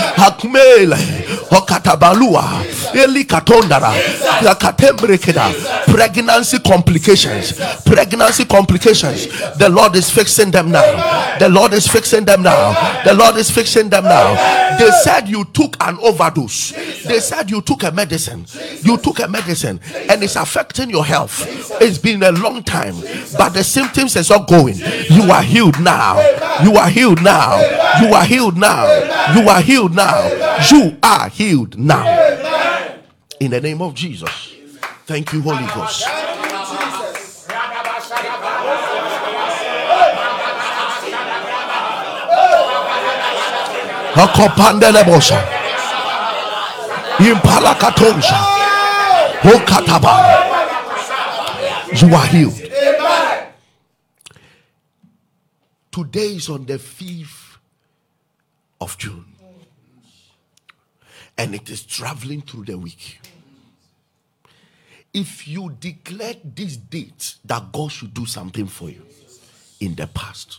B: Pregnancy complications. Pregnancy complications. The Lord is fixing them now. The Lord is fixing them now. The Lord is fixing them now. They said you took an overdose. They said you took a medicine. You took a medicine and it's affecting your health. It's been a long time, but the symptoms is not going. You are healed now. You are healed now. You are healed now. You are healed now. You are healed now. In the name of Jesus. Thank you, Holy Ghost. Hakopandelebosha. Impalakatosha. Hokataba. You are healed. Today is on the 5th of June. And it is traveling through the week. If you declared this date that God should do something for you in the past,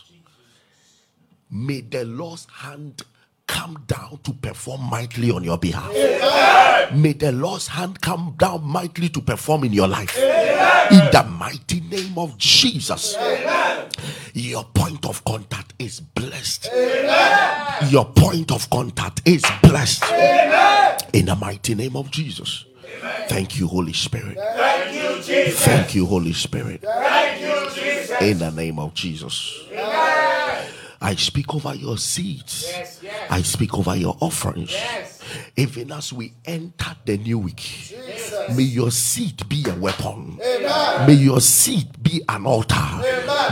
B: may the Lord's hand come down to perform mightily on your behalf. Amen. May the Lord's hand come down mightily to perform in your life. Amen. In the mighty name of Jesus. Amen. Your point of contact is blessed. Your point of contact is blessed. In the mighty name of Jesus. Thank you, Holy Spirit. Thank you, Jesus. Thank you, Holy Spirit. Thank you, Jesus. In the name of Jesus. I speak over your seeds. Yes, yes. I speak over your offerings. Yes. Even as we enter the new week, May your seed be a weapon. May your seed be an altar.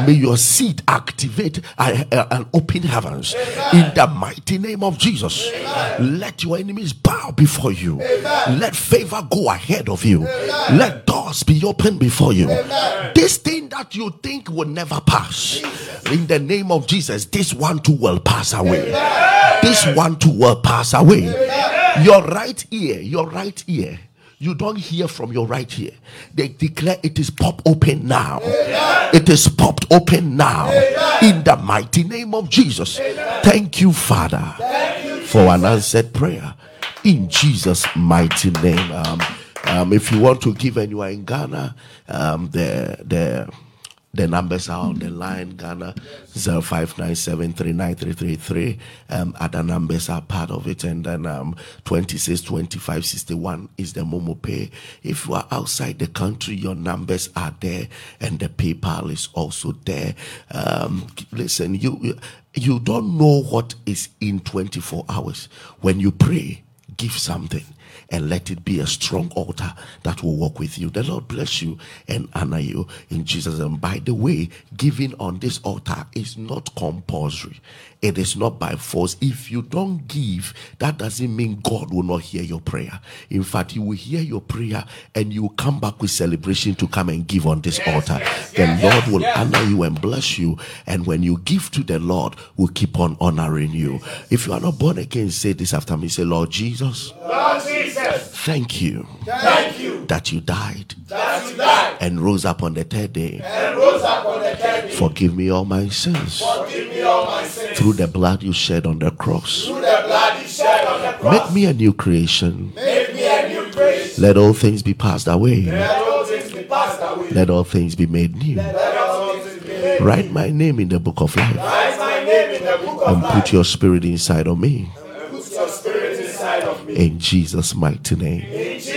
B: May your seed activate an open heavens. In the mighty name of Jesus, let your enemies bow before you. Let favor go ahead of you. Let doors be opened before you. This thing that you think will never pass, in the name of Jesus, this one too will pass away. This one too will pass away. Your right ear, your right ear you don't hear from your right ear. They declare it is pop open now. Amen. It is popped open now. Amen. In the mighty name of Jesus. Amen. Thank you, Father, Thank you, for an answered prayer. In Jesus' mighty name. Um, um, if you want to give and you are in Ghana, um, the the the numbers are on the line Ghana 0597393333. Um, other numbers are part of it. And then um, 26 25 61 is the Momo Pay. If you are outside the country, your numbers are there and the PayPal is also there. Um, listen, you, you don't know what is in 24 hours. When you pray, give something and let it be a strong altar that will walk with you. The Lord bless you and honor you in Jesus. And by the way, giving on this altar is not compulsory. It is not by force. If you don't give, that doesn't mean God will not hear your prayer. In fact, He will hear your prayer and you will come back with celebration to come and give on this yes, altar. Yes, the yes, Lord will honor you and bless you. And when you give to the Lord, will keep on honoring you. If you are not born again, say this after me. Say, Lord Jesus.
C: Lord Jesus.
B: Thank you.
C: Thank you.
B: That you died.
C: That you died.
B: And rose up on the third day.
C: And rose up on the third day.
B: Forgive me all my sins.
C: Forgive me all my sins.
B: Through the blood you shed on the cross.
C: Through the blood you shed on the cross.
B: Make me a new creation.
C: Make me a new creation.
B: Let all things be passed away.
C: Let all things be passed away.
B: Let all things be made new.
C: Let all things be made new.
B: Write my name in the book of life.
C: Write my name in the book of
B: and
C: life.
B: put your spirit inside of me.
C: And put your spirit inside of me.
B: In Jesus' mighty name.
C: In Jesus' mighty name.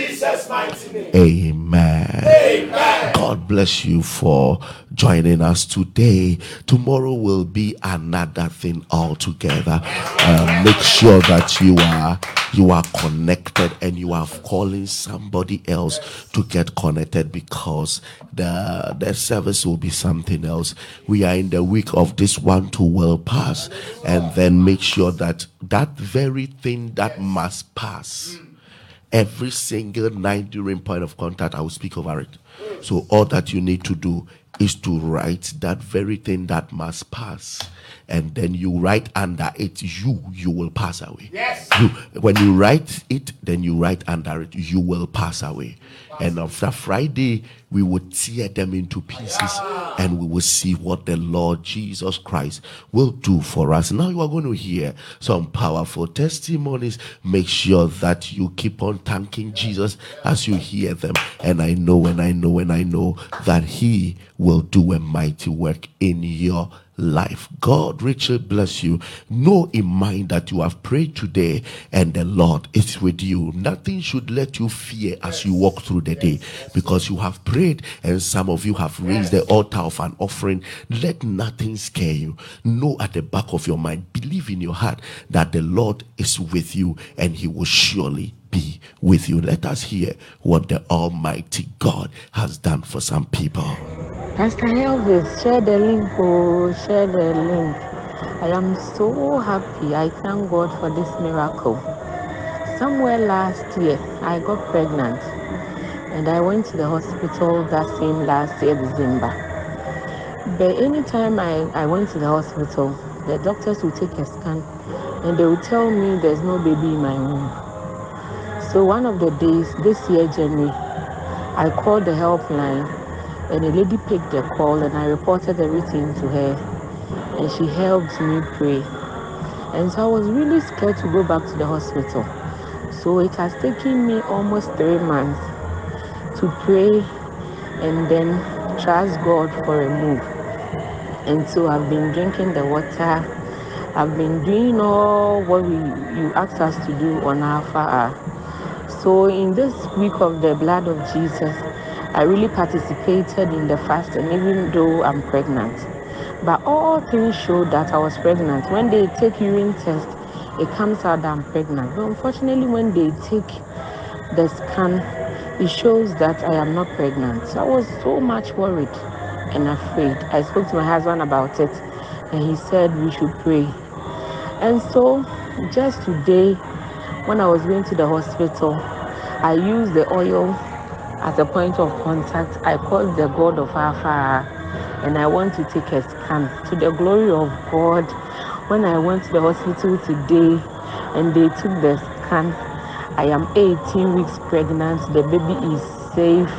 B: Amen.
C: Amen.
B: God bless you for joining us today. Tomorrow will be another thing altogether. Uh, make sure that you are you are connected and you are calling somebody else to get connected because the the service will be something else. We are in the week of this one to well pass, and then make sure that that very thing that must pass every single night during point of contact, I will speak over it. So all that you need to do is to write that very thing that must pass. And then you write under it, you, you will pass away.
C: Yes.
B: You, when you write it, then you write under it, you will pass away. And after Friday, we will tear them into pieces and we will see what the Lord Jesus Christ will do for us. Now you are going to hear some powerful testimonies. Make sure that you keep on thanking Jesus as you hear them. And I know and I know and I know that He will do a mighty work in your life. God richly bless you. Know in mind that you have prayed today and the Lord is with you. Nothing should let you fear as you walk through the day because you have prayed and some of you have raised the altar of an offering. Let nothing scare you. Know at the back of your mind, believe in your heart that the Lord is with you and he will surely be with you. Let us hear what the Almighty God has done for some people.
E: Pastor Elvis, share the link, oh, share the link. I am so happy. I thank God for this miracle. Somewhere last year, I got pregnant and I went to the hospital that same last year, December. But anytime I, I went to the hospital, the doctors would take a scan and they would tell me there's no baby in my womb. So one of the days this year, January, I called the helpline and a lady picked the call and I reported everything to her and she helped me pray. And so I was really scared to go back to the hospital. So it has taken me almost three months to pray and then trust God for a move. And so I've been drinking the water. I've been doing all what we you asked us to do on our Alpha. Uh, so in this week of the blood of Jesus, I really participated in the fast, and even though I'm pregnant. But all things show that I was pregnant. When they take urine test, it comes out that I'm pregnant. But unfortunately, when they take the scan, it shows that I am not pregnant. So I was so much worried and afraid. I spoke to my husband about it and he said we should pray. And so just today, when I was going to the hospital, I used the oil as a point of contact. I called the God of Alpha and I want to take a scan. To the glory of God, when I went to the hospital today and they took the scan, I am 18 weeks pregnant. The baby is safe.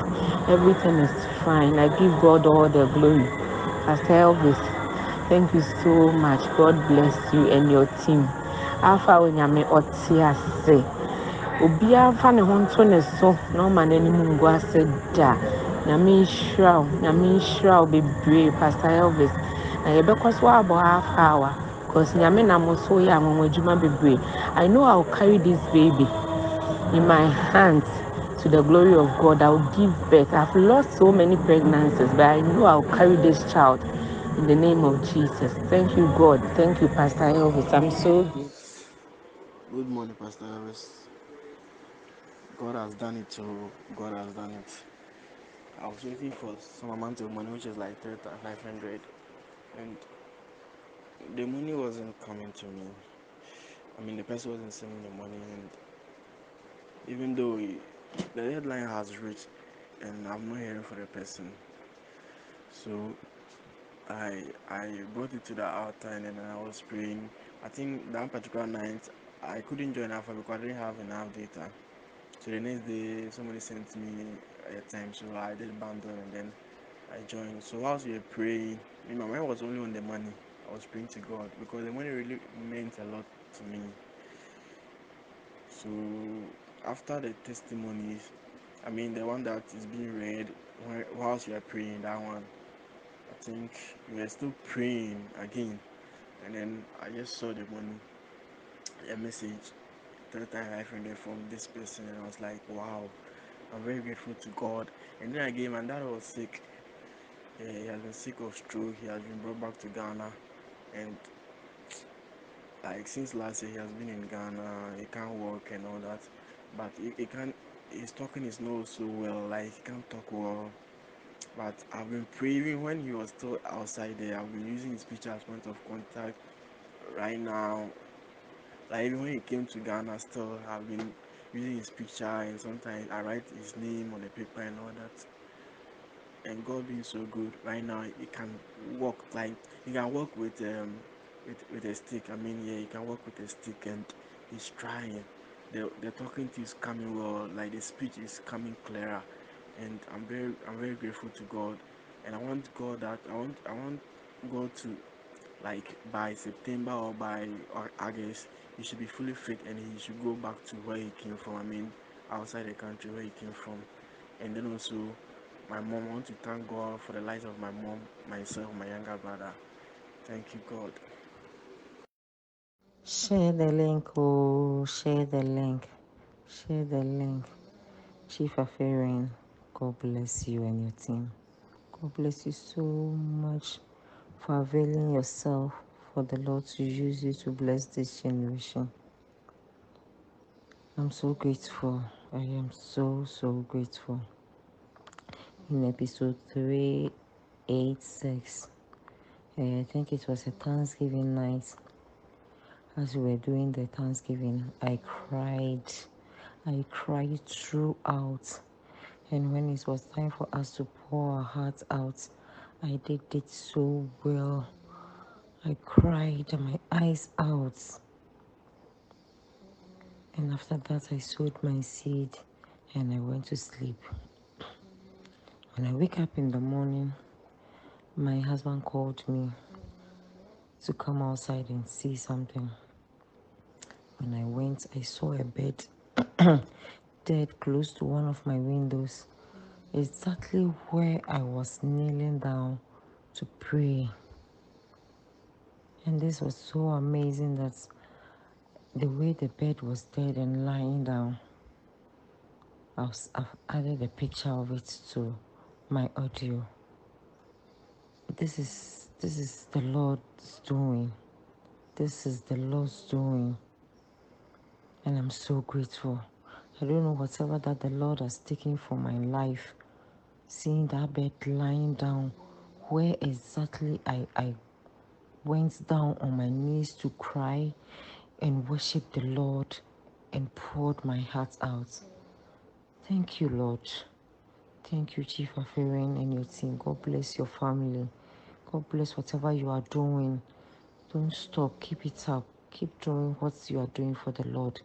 E: Everything is fine. I give God all the glory. Pastor Elvis, thank you so much. God bless you and your team. Alpha Onyame Otiase. obiara fa ne ho nto ne so na ɔma n'anim ngu ase da nyame nhyira wo nyame nhyira wo bebree pastor elvis na yɛbɛkɔ so abɔ half hour because nyame nam so yɛ anwanwa adwuma bebree i know i will carry this baby in my hands to the glory of god i will give birth i've lost so many pregnancies but i know i will carry this child in the name of jesus thank you god thank you pastor elvis i'm so
D: Good morning, Pastor Elvis. God has done it, so God has done it. I was waiting for some amount of money, which is like 3,500, and the money wasn't coming to me. I mean, the person wasn't sending the money, and even though the deadline has reached, and I'm not hearing for the person, so I I brought it to the altar, and then I was praying. I think that particular night I couldn't join Alpha because I didn't have enough data. So the next day, somebody sent me a time, so I did bundle and then I joined. So whilst we were praying, my mind was only on the money. I was praying to God because the money really meant a lot to me. So after the testimonies, I mean, the one that is being read whi- whilst we are praying, that one, I think we are still praying again, and then I just saw the money, a message, third time I friended from this person, and I was like, wow, I'm very grateful to God. And then again, my dad was sick. Yeah, he has been sick of stroke. He has been brought back to Ghana, and like since last year, he has been in Ghana. He can't walk and all that, but he, he can't. He's talking his nose so well, like he can't talk well. But I've been praying when he was still outside there. I've been using his picture as point of contact. Right now, like even when he came to Ghana, still I've been using his picture, and sometimes I write his name on the paper and all that and God being so good right now he can walk like he can walk with um with, with a stick I mean yeah he can walk with a stick and he's trying the the talking to is coming well like the speech is coming clearer and I'm very I'm very grateful to God and I want God that I want I want God to like by September or by Au- August he should be fully fit and he should go back to where he came from I mean outside the country where he came from and then also my mom. I want to thank God for the lives of my mom, myself, my younger brother. Thank you, God.
E: Share the link, oh, share the link, share the link. Chief Afarian, God bless you and your team. God bless you so much for availing yourself for the Lord to use you to bless this generation. I'm so grateful. I am so, so grateful. In episode 386, eh, I think it was a Thanksgiving night. As we were doing the Thanksgiving, I cried. I cried throughout. And when it was time for us to pour our hearts out, I did it so well. I cried my eyes out. And after that, I sowed my seed and I went to sleep. When I wake up in the morning, my husband called me to come outside and see something. When I went, I saw a bed dead close to one of my windows, exactly where I was kneeling down to pray. And this was so amazing that the way the bed was dead and lying down, I was, I've added a picture of it to my audio. This is this is the Lord's doing. This is the Lord's doing. And I'm so grateful.
F: I don't know whatever that the Lord has taken for my life. Seeing that bed lying down, where exactly I, I went down on my knees to cry and worship the Lord and poured my heart out. Thank you, Lord. Thank you, Chief Afering and your team. God bless your family. God bless whatever you are doing. Don't stop. Keep it up. Keep doing what you are doing for the Lord,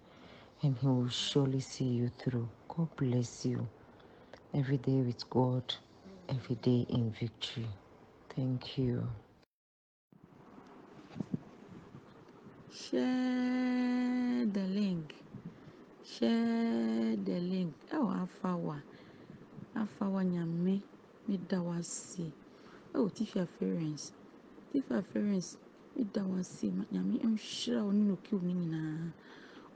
F: and He will surely see you through. God bless you. Every day with God, every day in victory. Thank you.
G: Share the link. Share the link. Oh, afawa. Afawa nyame. Meda wase. Oh, Tifa Ference. Tifa Ference. Meda wase. Nyame nhyira wo ne no kiw ne nyinaa.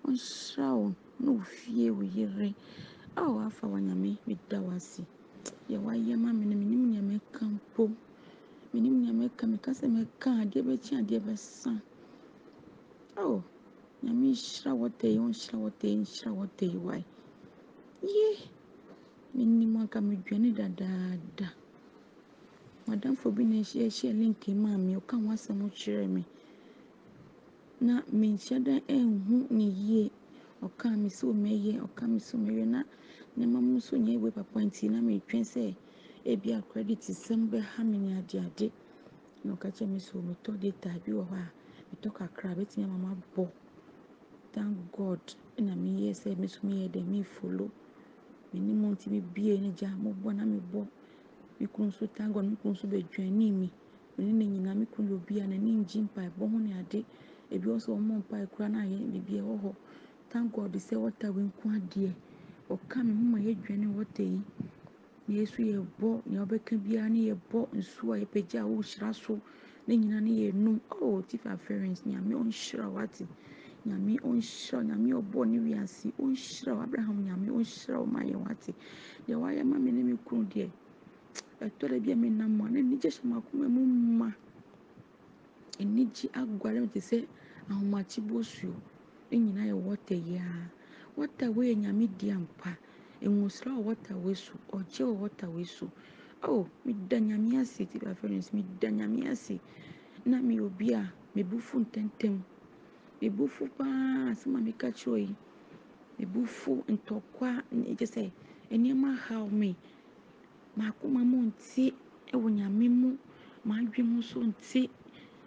G: Ɔnhyira wo na ofie wo yere. Oh, afawa nyame. Meda wase. Deɛ wayɛ ma me no menim nea mɛka mpo. Menim nea mɛka. Meka sɛ mɛka adeɛ bɛkye adeɛ bɛsa. Oh, nyame nhyira wɔtɛ yi, ɔnhyira wɔtɛ yi, nhyira wɔtɛ yi wae. Ye, menim anka medwane dadaada. Madamfo bi na ɛhyɛ ɛhyɛ link yi maa me, ɔka ho asɛm kyerɛɛ me. Na menhyɛ da ɛnhu ne yie. Ɔkaa me sɛ ɔmmɛyɛ, ɔkaa me sɛ ɔmmɛyɛ na nneɛma mu nso nyɛ yie papa nti na metwɛn sɛ ebia credit sɛm bɛha me ne adeade. Na ɔka kyerɛɛ me sɛ metɔ data bi wɔ hɔ a metɔ kakra a ɛbɛtumi ama mabɔ. Thank God ɛna meyɛɛ sɛ me nso meyɛɛ dɛ mefollow. M'anim nti mebuee na gya mobɔ na mebɔ. Me kunu nso thank God me kunu nso bɛdwanii me. Me ne nyinaa me kunu yɛ obi a n'ani ngye mpaebɔ ho ne ade. Ebi wɔ sɛ ɔmmɔ mpae koraa na ayɛ biribi ɛwɔ hɔ. Thank God sɛ wɔta wei nko adeɛ. Ɔka me ho ma yɛdwane wɔta yi. Na yɛn nso yɛbɔ nea ɔbɛka biara ne yɛbɔ nsuo a yɛpagya a wohyira so ne nyinaa ne yɛnum. Oh, Tifa Ference, nyame ɔnhyira wo ate. Nyame ɔnhyira wo, nyame a ɔbɔɔ ne wiase ɔnhyira wo. Abraham nyame ɔnhyira wo ma yɛn wate. Deɛ wayɛ ma me ne me kunu deɛ, ɛtɔ da bi a menam a na anigye hyɛ m'akoma mu ma. Anigye aguare me te sɛ ahomakye bosuo. Ne nyinaa yɛ wɔta yi ara. Wɔta wei yɛ nyame di ampa. Nwosira wɔ wɔta wei so, ɔgye wɔ wɔta wei so. Oh, meda nyame ase Tifa Ference, meda nyame ase. Na meyɛ obi a me bo fu ntɛmntɛm. Me bo fu paa asɛm a meka kyerɛ yi. Me bo fu ntɔkwa gye sɛ nneɛma haw me. M'akoma mu nte ɛwɔ nyame mu. M'adwene mu nso nte.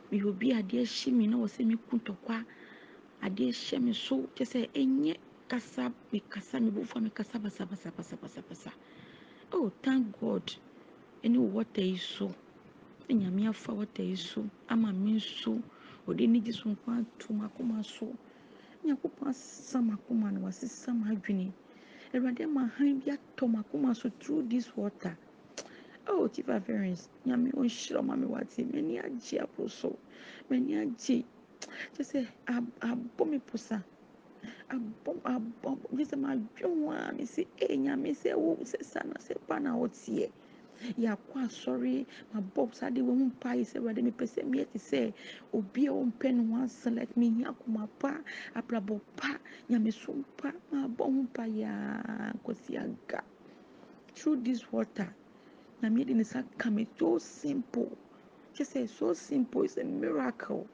G: Meyɛ obi adeɛ hye me na ɛwɔ sɛ meku ntɔkwa. Adeɛ hyɛ me so kyerɛ sɛ ɛnyɛ kasa mekasa me bo fu a mekasa basabasabasabasa. Oh, thank God ɛne wo wɔta yi so. Na nyame afa wɔta yi so ama me nso ɔde anigye so nko ato m'akoma so. Nyankopɔn asesa m'akoma na wasesa m'adwene. Awurade ama hann bi atɔ m'akoma so through this water. Oh, Tifa Ference, nyame ɔnhyira ma me wate. M'ani agye aboro so. M'ani agye. Kyerɛ sɛ ab abɔ me posa. Abɔ abɔ gye sɛ madwene ho a mese ee nyame sɛ wo sɛ saa na sɛ ba na woteɛ. Yɛakɔ asɔre, mabɔ saa adeɛ wei ho mpaeɛ sɛ Awurade mepɛ sɛ meyɛ te sɛ obi a ɔmpɛ ne ho asɛm like mehia akoma pa, abrabɔ pa, nyamesom pa. Mabɔ ho mpaeɛ a nkɔsi aga. Through this water, nyame de ne nsa ka me so simple. Kyerɛ sɛ so simple it's a miracle.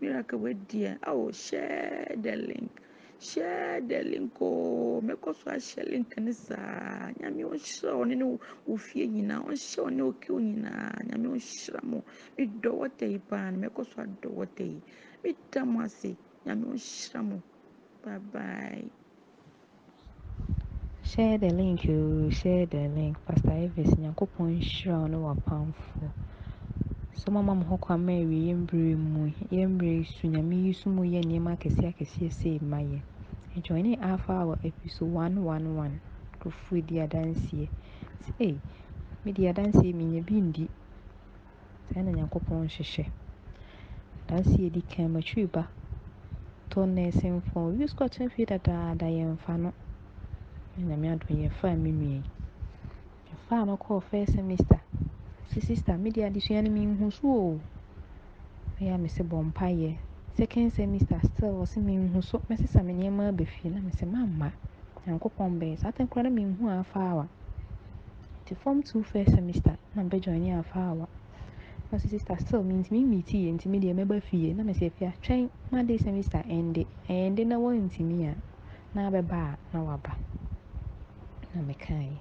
G: Miracle wei deɛ, oh share the link. Share the link oo. Mɛkɔ so ahyɛ link ne saa. Nyame ɔnhyira wo ne ne wo fie nyinaa. Ɔnhyira wo ne wo kiw nyinaa. Nyame ɔnhyira mo. Medɔ wɔta yi paa na mɛkɔ so adɔ wɔta yi. Meda mo ase. Nyame ɔnhyira mo. Bye bye.
F: Share the link, you share the link. Pastor Elvis, Nyankopɔn nhyira wo ne w'apamfo. sɛ ɔmama mo ho kwan ma yɛwie yɛn mu. Yɛn yi so nyame yi so mu yɛ nneɛma akɛseɛ akɛseɛ sei ma yɛn. Nti ɔne alpha hour episode 111 nkurɔfoɔ di adanseɛ. Sɛ ei medi adanseɛ menya bi ndi saa na nyankopɔn hyehyɛ adanseɛ a ɛdi kan matwiri ba tɔ nursing form use kɔtena fie dadaada yɛmfa no. Na nyame adom yɛfaa me nua yi yɛfaa no kɔɔ first semester. Sɛ sister mede adesua no menhu so o. Ɛyɛ a mese bɔ mpaeɛ. Second semester still ɔse menhu so. Mɛsesa me nneɛma aba fie na mese mamma. nyankopɔn bɛyɛ saa time koraa na menhu afa awa nti form two first semester na mbɛjoine afa awa na ɔse sister still mentumi meeti yɛ nti me deɛ mɛba fie na mesɛ fia twɛn ma de semester ɛnde ɛnde na woantumi a na abɛba a na waba na mekaeɛ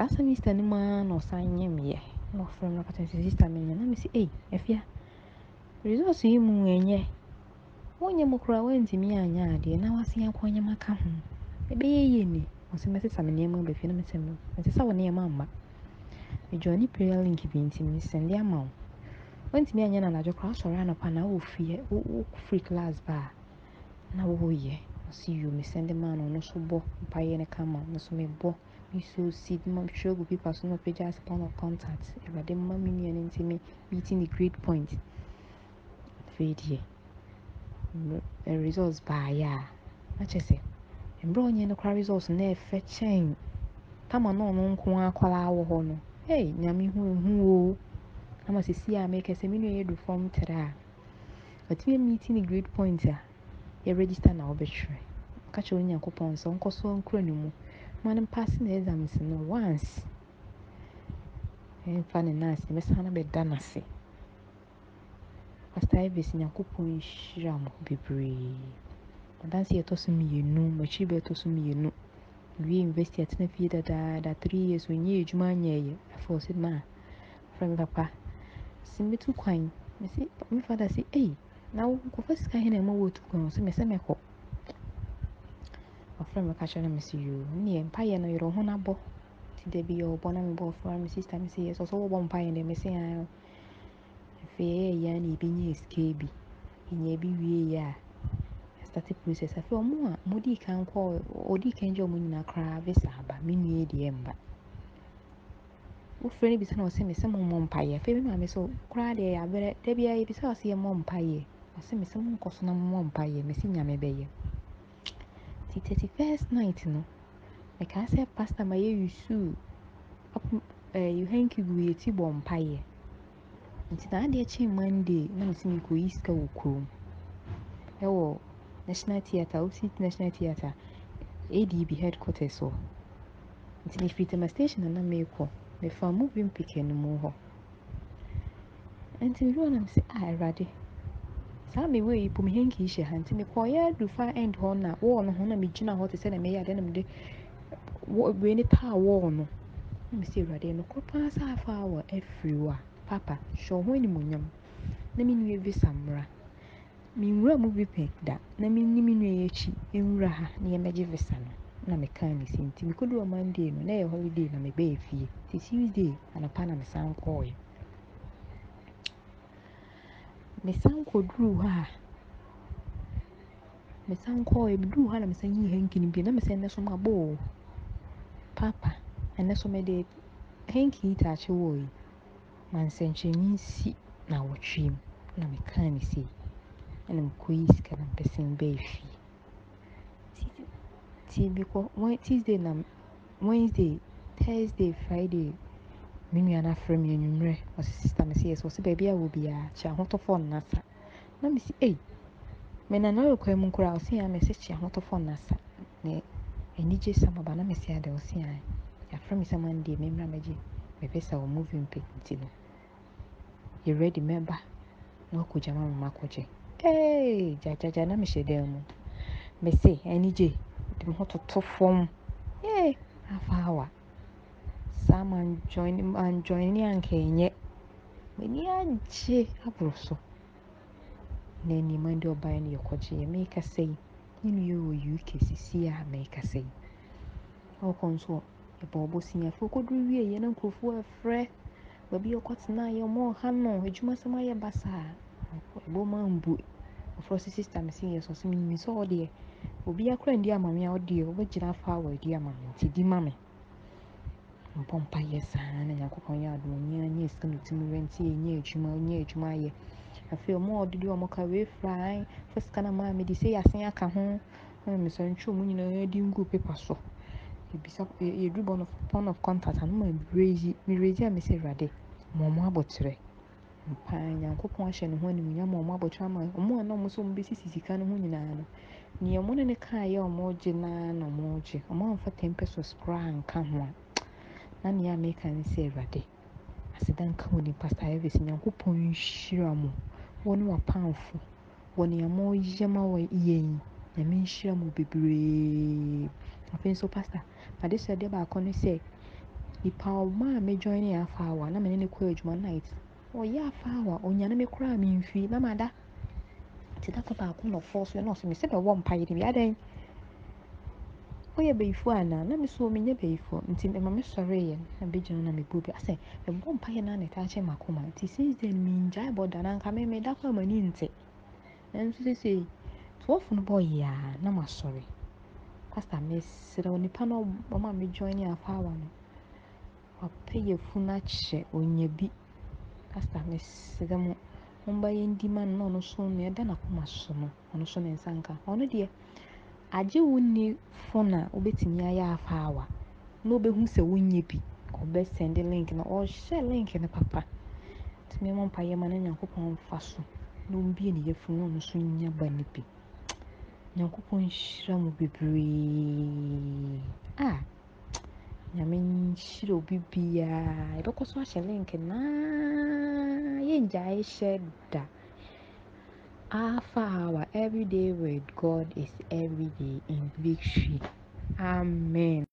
F: saa semester no mu ara na ɔsan nyɛ meyɛ na ɔfrɛ me na ɔka kyerɛ me sɛ sista menyɛ na mesɛ ei afia results yi mu ɛnyɛ wonyɛ mu koraa woantumi anyɛ adeɛ na wasen akɔ nyɛma ka ho ɛbɛyɛ yie ni ɔsɛ mɛsesa me nneɛma bɛfie fie na mesɛ me mesesa wo nneɛma mma mejoine prayer link bi nti mesɛnde ama wo woantumi anyɛ no koraa wosɔre anɔpa na wowɔ fie wo wo free class ba a na woyɛ ɔse yo mesɛnde maa no ɔno so bɔ mpayɛ no ka ma nso mebɔ mesow seed metwerɛ gu paper so na ɔpagya point of contact awurade mma me nua no ntimi meeti ne grade point. Afei deɛ results baeɛ a na kyerɛ sɛ mmerɛ ɔnyɛ no koraa results na ɛfɛ kyɛn tama na ɔno nko ara akwaraa wɔ no. Hey nyame hu ehu o. Ama sisi a meka sɛ me nua yɛdu fam tere a ɔtumi meeti ne grade point a yɛ register na wɔbɛtwerɛ ka kyerɛ onyankopɔn sɛ ɔnkɔ so nkura ne ma no pass ne exams no once ɛmfa ne nase mɛsan no bɛda n'ase pastor ivis nyankopɔn nhyira mo bebree adanse yɛtɔ so mmienu makyiri bɛ ɛtɔ so mmienu wie university atena fie dadaada three years ɔnyɛ adwuma anyɛɛyɛ afei ɔsɛ ma frɛ me papa. Sɛ metu kwan me fada sɛ ei na wo nkɔfa sika he na ɛma wɔtu kwan ɔsɛ mesɛ mɛkɔ ɔfrɛ me ka kyerɛ no me. Sɛ yoo neɛ mpayɛ no yerɛ ho no abɔ nti da bi yɛ ɔbɔ na mebɔ ɔfrɛ me sister me sɛ yɛ sɛ ɔsɛ wobɔ mpayɛ deɛ mese aa afei ɛyɛ yia na yɛbɛnya sika bi yɛnya bi wieɛ a start process. Afei ɔmo a modii kan kɔ ɔdii kan gye ɔmo nyinaa koraa visa aba me nua deɛ mba wofrɛ no bisa na ɔsɛ mesɛ mommɔ mpayɛ afei me maame sɛ koraa deɛ yɛabrɛ da biara yɛbisa wɔ sɛ yɛmmɔ mpayɛ ɔsɛ mesɛ monkɔ nti 31st night no. Mekaa sɛ pastor ma yɛ yusu yohanki gu yɛti bɔ mpayɛ nti na adeɛ kyee monday na mese mekɔyi sika wɔ kurom. Ɛwɔ national theatre wosit national theatre adb headquarters hɔ nti mefiri Tema station na na meekɔ mefa Mövenpick no mu hɔ nti medu hɔ na mesɛ a ah, awurade saa mewɔ yi po mehanki hyɛ ha. Nti mekɔɔyɛ adu fa end hɔ na wɔɔ no ho na megyina hɔ te sɛ na mɛyɛ adeɛ na mede wɔ- wei ne taa wɔɔ no. Na mesɛ awurade nokorɛ paa sɛ afa wɔ afiri wo a papa. Hyɛ wo ho animuonyam na me nua visa mmra. Menwura mu bi pɛ da. Na menni me nua yi akyi nwura ha. Na yɛmmɛgye visa no. Na mekaa ne si nti mekɔduu monday no na ɛyɛ holiday na mebɛɛ fie. Nti tuesday anɔpa na mesan kɔɔeɛ. Mesan kɔduruu hɔ a mesan kɔɔeɛ meduruu hɔ a na mesan yii hanki no na mesɛ nnɛ so mabɔ o papa ɛnnɛ so mede hanki yi taakye wɔ yi ma nsɛnkyerɛnne nsi na awɔtwe mu na mekaa ne sei ɛna mekɔyii sika na mpɛsɛn bɛɛ fie Nti- bi kɔ tuesday na wednesday thursday friday me nua no afrɛ me anwummerɛ. Ɔse sister me sɛ yɛ sɛ ɔsɛ baabi a wɔ biara kyɛ ahotɔfoɔ nnasa. Na mese ei menana ɔrekwan mu koraa ɔse a mese kyɛ ahotɔfoɔ nnasa. Na anigye sam aba na mese ade ɔse a yɛafrɛ me sɛ monday memmra mɛgye me visa wɔ Mövenpick nti no yɛ ready mɛba na wakɔgya ma me makɔgye. Ee gyagyagya na mehyɛ dan mu. Mese anigye de me ho toto fam. Ee afa saa manjoine manjoine anka ɛnyɛ m'ani agye aboro so na nneɛma de ɔbaeɛ no yɛkɔgyeeɛ merekasa yi ne nua wɔ uk sisi a merekasa yi ɔkɔ nso yɛbɔ ɔbɔsiafo kɔduru wieɛ na nkurɔfoɔ afrɛ baabi a ɔkɔtenaeɛ ɔma ɔha no adwumasɛm ayɛ basaa ɛbɔm ambu ɔfrɛ sɛ sister me sɛ yɛ sɛ ɔsɛ menim sɛ wo deɛ obi akora ndi ama me a wo deɛ wobɛgyina afa awa adi ama me nti di ma me mbɔ mpayɛ saa na nyankopɔn yɛ adom. Ɔnyɛ nyɛ sika no tumi rɛ nti ɛnyɛ adwuma ɔnyɛ adwuma ayɛ afei ɔmo a ɔde deɛ ɔmo ka wei fra ae fa sika no maa mede sei asen aka ho. Na mesane twe ɔmo nyinaa di ngu paper so. Yɛbisa yɛ- yɛduru point of point of contact a no ma meraise meraise a mesɛ awurade ma ɔmo abɔkyerɛ paa nyankopɔn ahyɛ ne ho animuonyam a ɔmo abɔtɔ ama ɔmo a na ɔmo nso ɔmo bɛsisi sika no ho nyinaa no nea ɔmo ne ne kaeɛ a ɔmo gye naa na ɔmo gye. Ɔmo amfa ten pesos koraa anka ho a na nea meka ne sɛ awurade aseda nka wo ni pastor elvis nyankopɔn nhyira mo wo ne w'apamfo wɔ nea moyɛ ma wɔ yɛn nyame nhyira mo bebree afei nso pastor made hyɛdeɛ baako ne sɛ nipa ɔma a mejoin ne afa awa na mene ne kɔ adwuma night. Ɔyɛ afa awa onyane me koraa memfiri na mada nti da ko baako na ɔfɔɔ so na ɔsɛ me sɛ bɛwɔ mpaeɛ no bi adɛn woyɛ bɛyifoɔ anaa na me so menyɛ bɛyifoɔ nti ɛma me sɔreeɛ na bɛgyina na mebuo bi. Asɛ mebɔ mpaeɛ no a na ɛtaa kyɛ makoma. Nti since then mengyae bɔ da na anka me kɔ ama nte. Nanso sesei toɔfo no bɔɔyɛ a na masɔre. Pastor mesrɛ nipa no ɔma me join ne afa awa no. Wapɛ yɛfunu akyɛ ɔnya bi. Pastor mesrɛ mo momba yɛndi no na ɔno so nea ɛda n'akoma so no ɔno so ne nsa nka. Ɔno deɛ agye wo nni phone a wobɛtumi ayɛ afa awa na wobɛhu sɛ wonyɛ bi ɔbɛsɛnde link no ɔhyɛ link no papa. Nti memmɔ mpayɛ ma no nyankopɔn mfa so na ɔmbie ne yɛfunu na ɔno so nya ba no bi. Nyankopɔn nhyira mo bebree. A nyame nhyira obi biara yɛbɛkɔ so ahyɛ link naa. Yɛngyae hyɛ da Alpha hour every day with God is every day in victory. Amen.